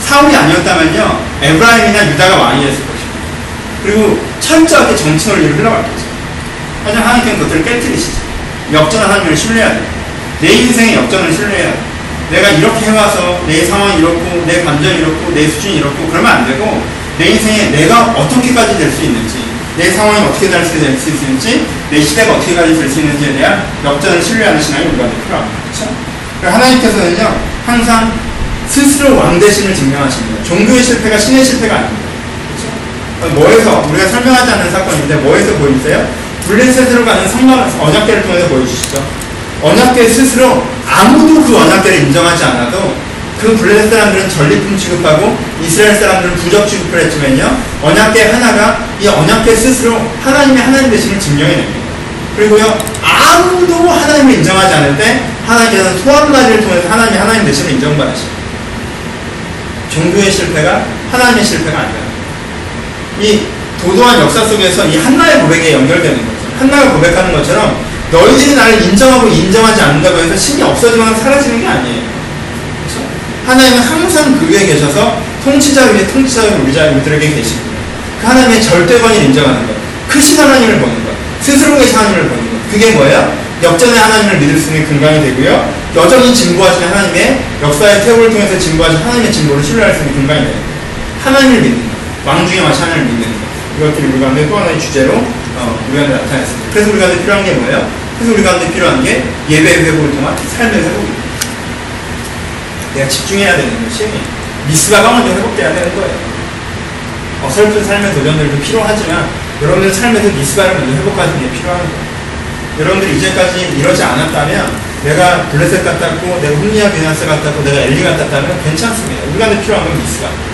A: 사울이 아니었다면요, 에브라임이나 유다가 왕이 됐을 것입니다. 그리고 철저하게 정치 논리로 흘러갔겠죠. 하지만 하나님께는 그것들을 깨뜨리시죠. 역전 하나님을 신뢰해야 돼. 내 인생의 역전을 신뢰해야 돼. 내가 이렇게 해와서 내 상황이 이렇고, 내 감정이 이렇고, 내 수준이 이렇고, 그러면 안 되고, 내 인생에 내가 어떻게까지 될 수 있는지, 내 상황이 어떻게 될 수 있는지, 내 시대가 어떻게까지 될 수 있는지에 대한 역전을 신뢰하는 신앙이 우리가 필요합니다. 그렇죠? 하나님께서는요, 항상 스스로 왕대심을 증명하십니다. 종교의 실패가 신의 실패가 아닙니다. 그렇죠? 뭐에서 우리가 설명하지 않는 사건인데 뭐에서 보이세요? 블레셋으로 가는 성막 언약계를 통해서 보여주시죠. 언약계 스스로 아무도 그 언약계를 인정하지 않아도 그 블레셋 사람들은 전리품 취급하고 이스라엘 사람들은 부적 취급을 했지만요. 언약계 하나가 이 언약계 스스로 하나님의 하나님 되심을 증명해냅니다. 그리고요 아무도 하나님을 인정하지 않을 때 하나님께서는 소환가지를 통해서 하나님의 하나님 되심을 인정받으십니다. 종교의 실패가 하나님의 실패가 아니다. 이 도도한 역사 속에서 이 한나의 고백에 연결되는 거죠. 한나가 고백하는 것처럼 너희들이 나를 인정하고 인정하지 않는다고 해서 신이 없어지거나 사라지는 게 아니에요. 그렇죠? 하나님은 항상 그 위에 계셔서 통치자 위에 통치자 우리자 우리들에게 계시고 그 하나님의 절대권을 인정하는 것, 크신 하나님을 보는 것, 스스로 계신 하나님을 보는 것. 그게 뭐예요? 역전의 하나님을 믿을 수 있는 근간이 되고요. 여전히 진보하시는 하나님의 역사의 태우를 통해서 진보하신 하나님의 진보를 신뢰할 수 있는 근간이 됩니다. 하나님을 믿는 것, 왕중의 마시 하나님을 믿는 것. 이것들이 우리 가운데 또 하나의 주제로 어, 우리 가운데 나타났습니다. 그래서 우리 가운데 필요한 게 뭐예요? 그래서 우리 가운데 필요한 게 예배 회복을 통한 삶의 회복입니다. 내가 집중해야 되는 것이 미스바가 먼저 회복돼야 되는 거예요. 어설픈 삶의 도전들도 필요하지만 여러분들 삶에서 미스바를 먼저 회복하는 게 필요한 거예요. 여러분들이 이제까지 이러지 않았다면 내가 블레셋 같았고 내가 홈리아 비나스 같았고 내가 엘리 같았다면 괜찮습니다. 우리 가운데 필요한 건 미스바.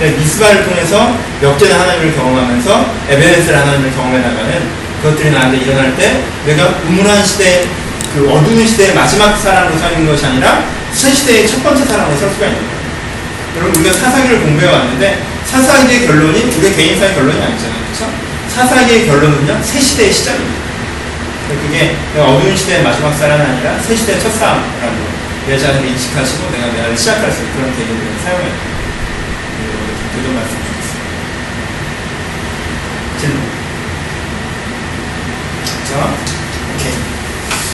A: 네, 미스바를 통해서 역전의 하나님을 경험하면서 에베네스를 하나님을 경험해 나가는 그것들이 나한테 일어날 때 내가 우물한 시대 그 어두운 시대의 마지막 사람으로 서 있는 것이 아니라 새 시대의 첫 번째 사람으로 설 수가 있는 거예요. 여러분 우리가 사사기를 공부해 왔는데 사사기의 결론이 우리 개인사의 결론이 아니잖아요. 그렇죠? 사사기의 결론은요 새 시대의 시작입니다. 그게 어두운 시대의 마지막 사람이 아니라 새 시대의 첫 사람이라고 내 자신을 인식하시고 내가 내가 시작할 수 있는 그런 개념을 사용해요. 그런 말씀 주겠습니다. 질문. 자, 오케이.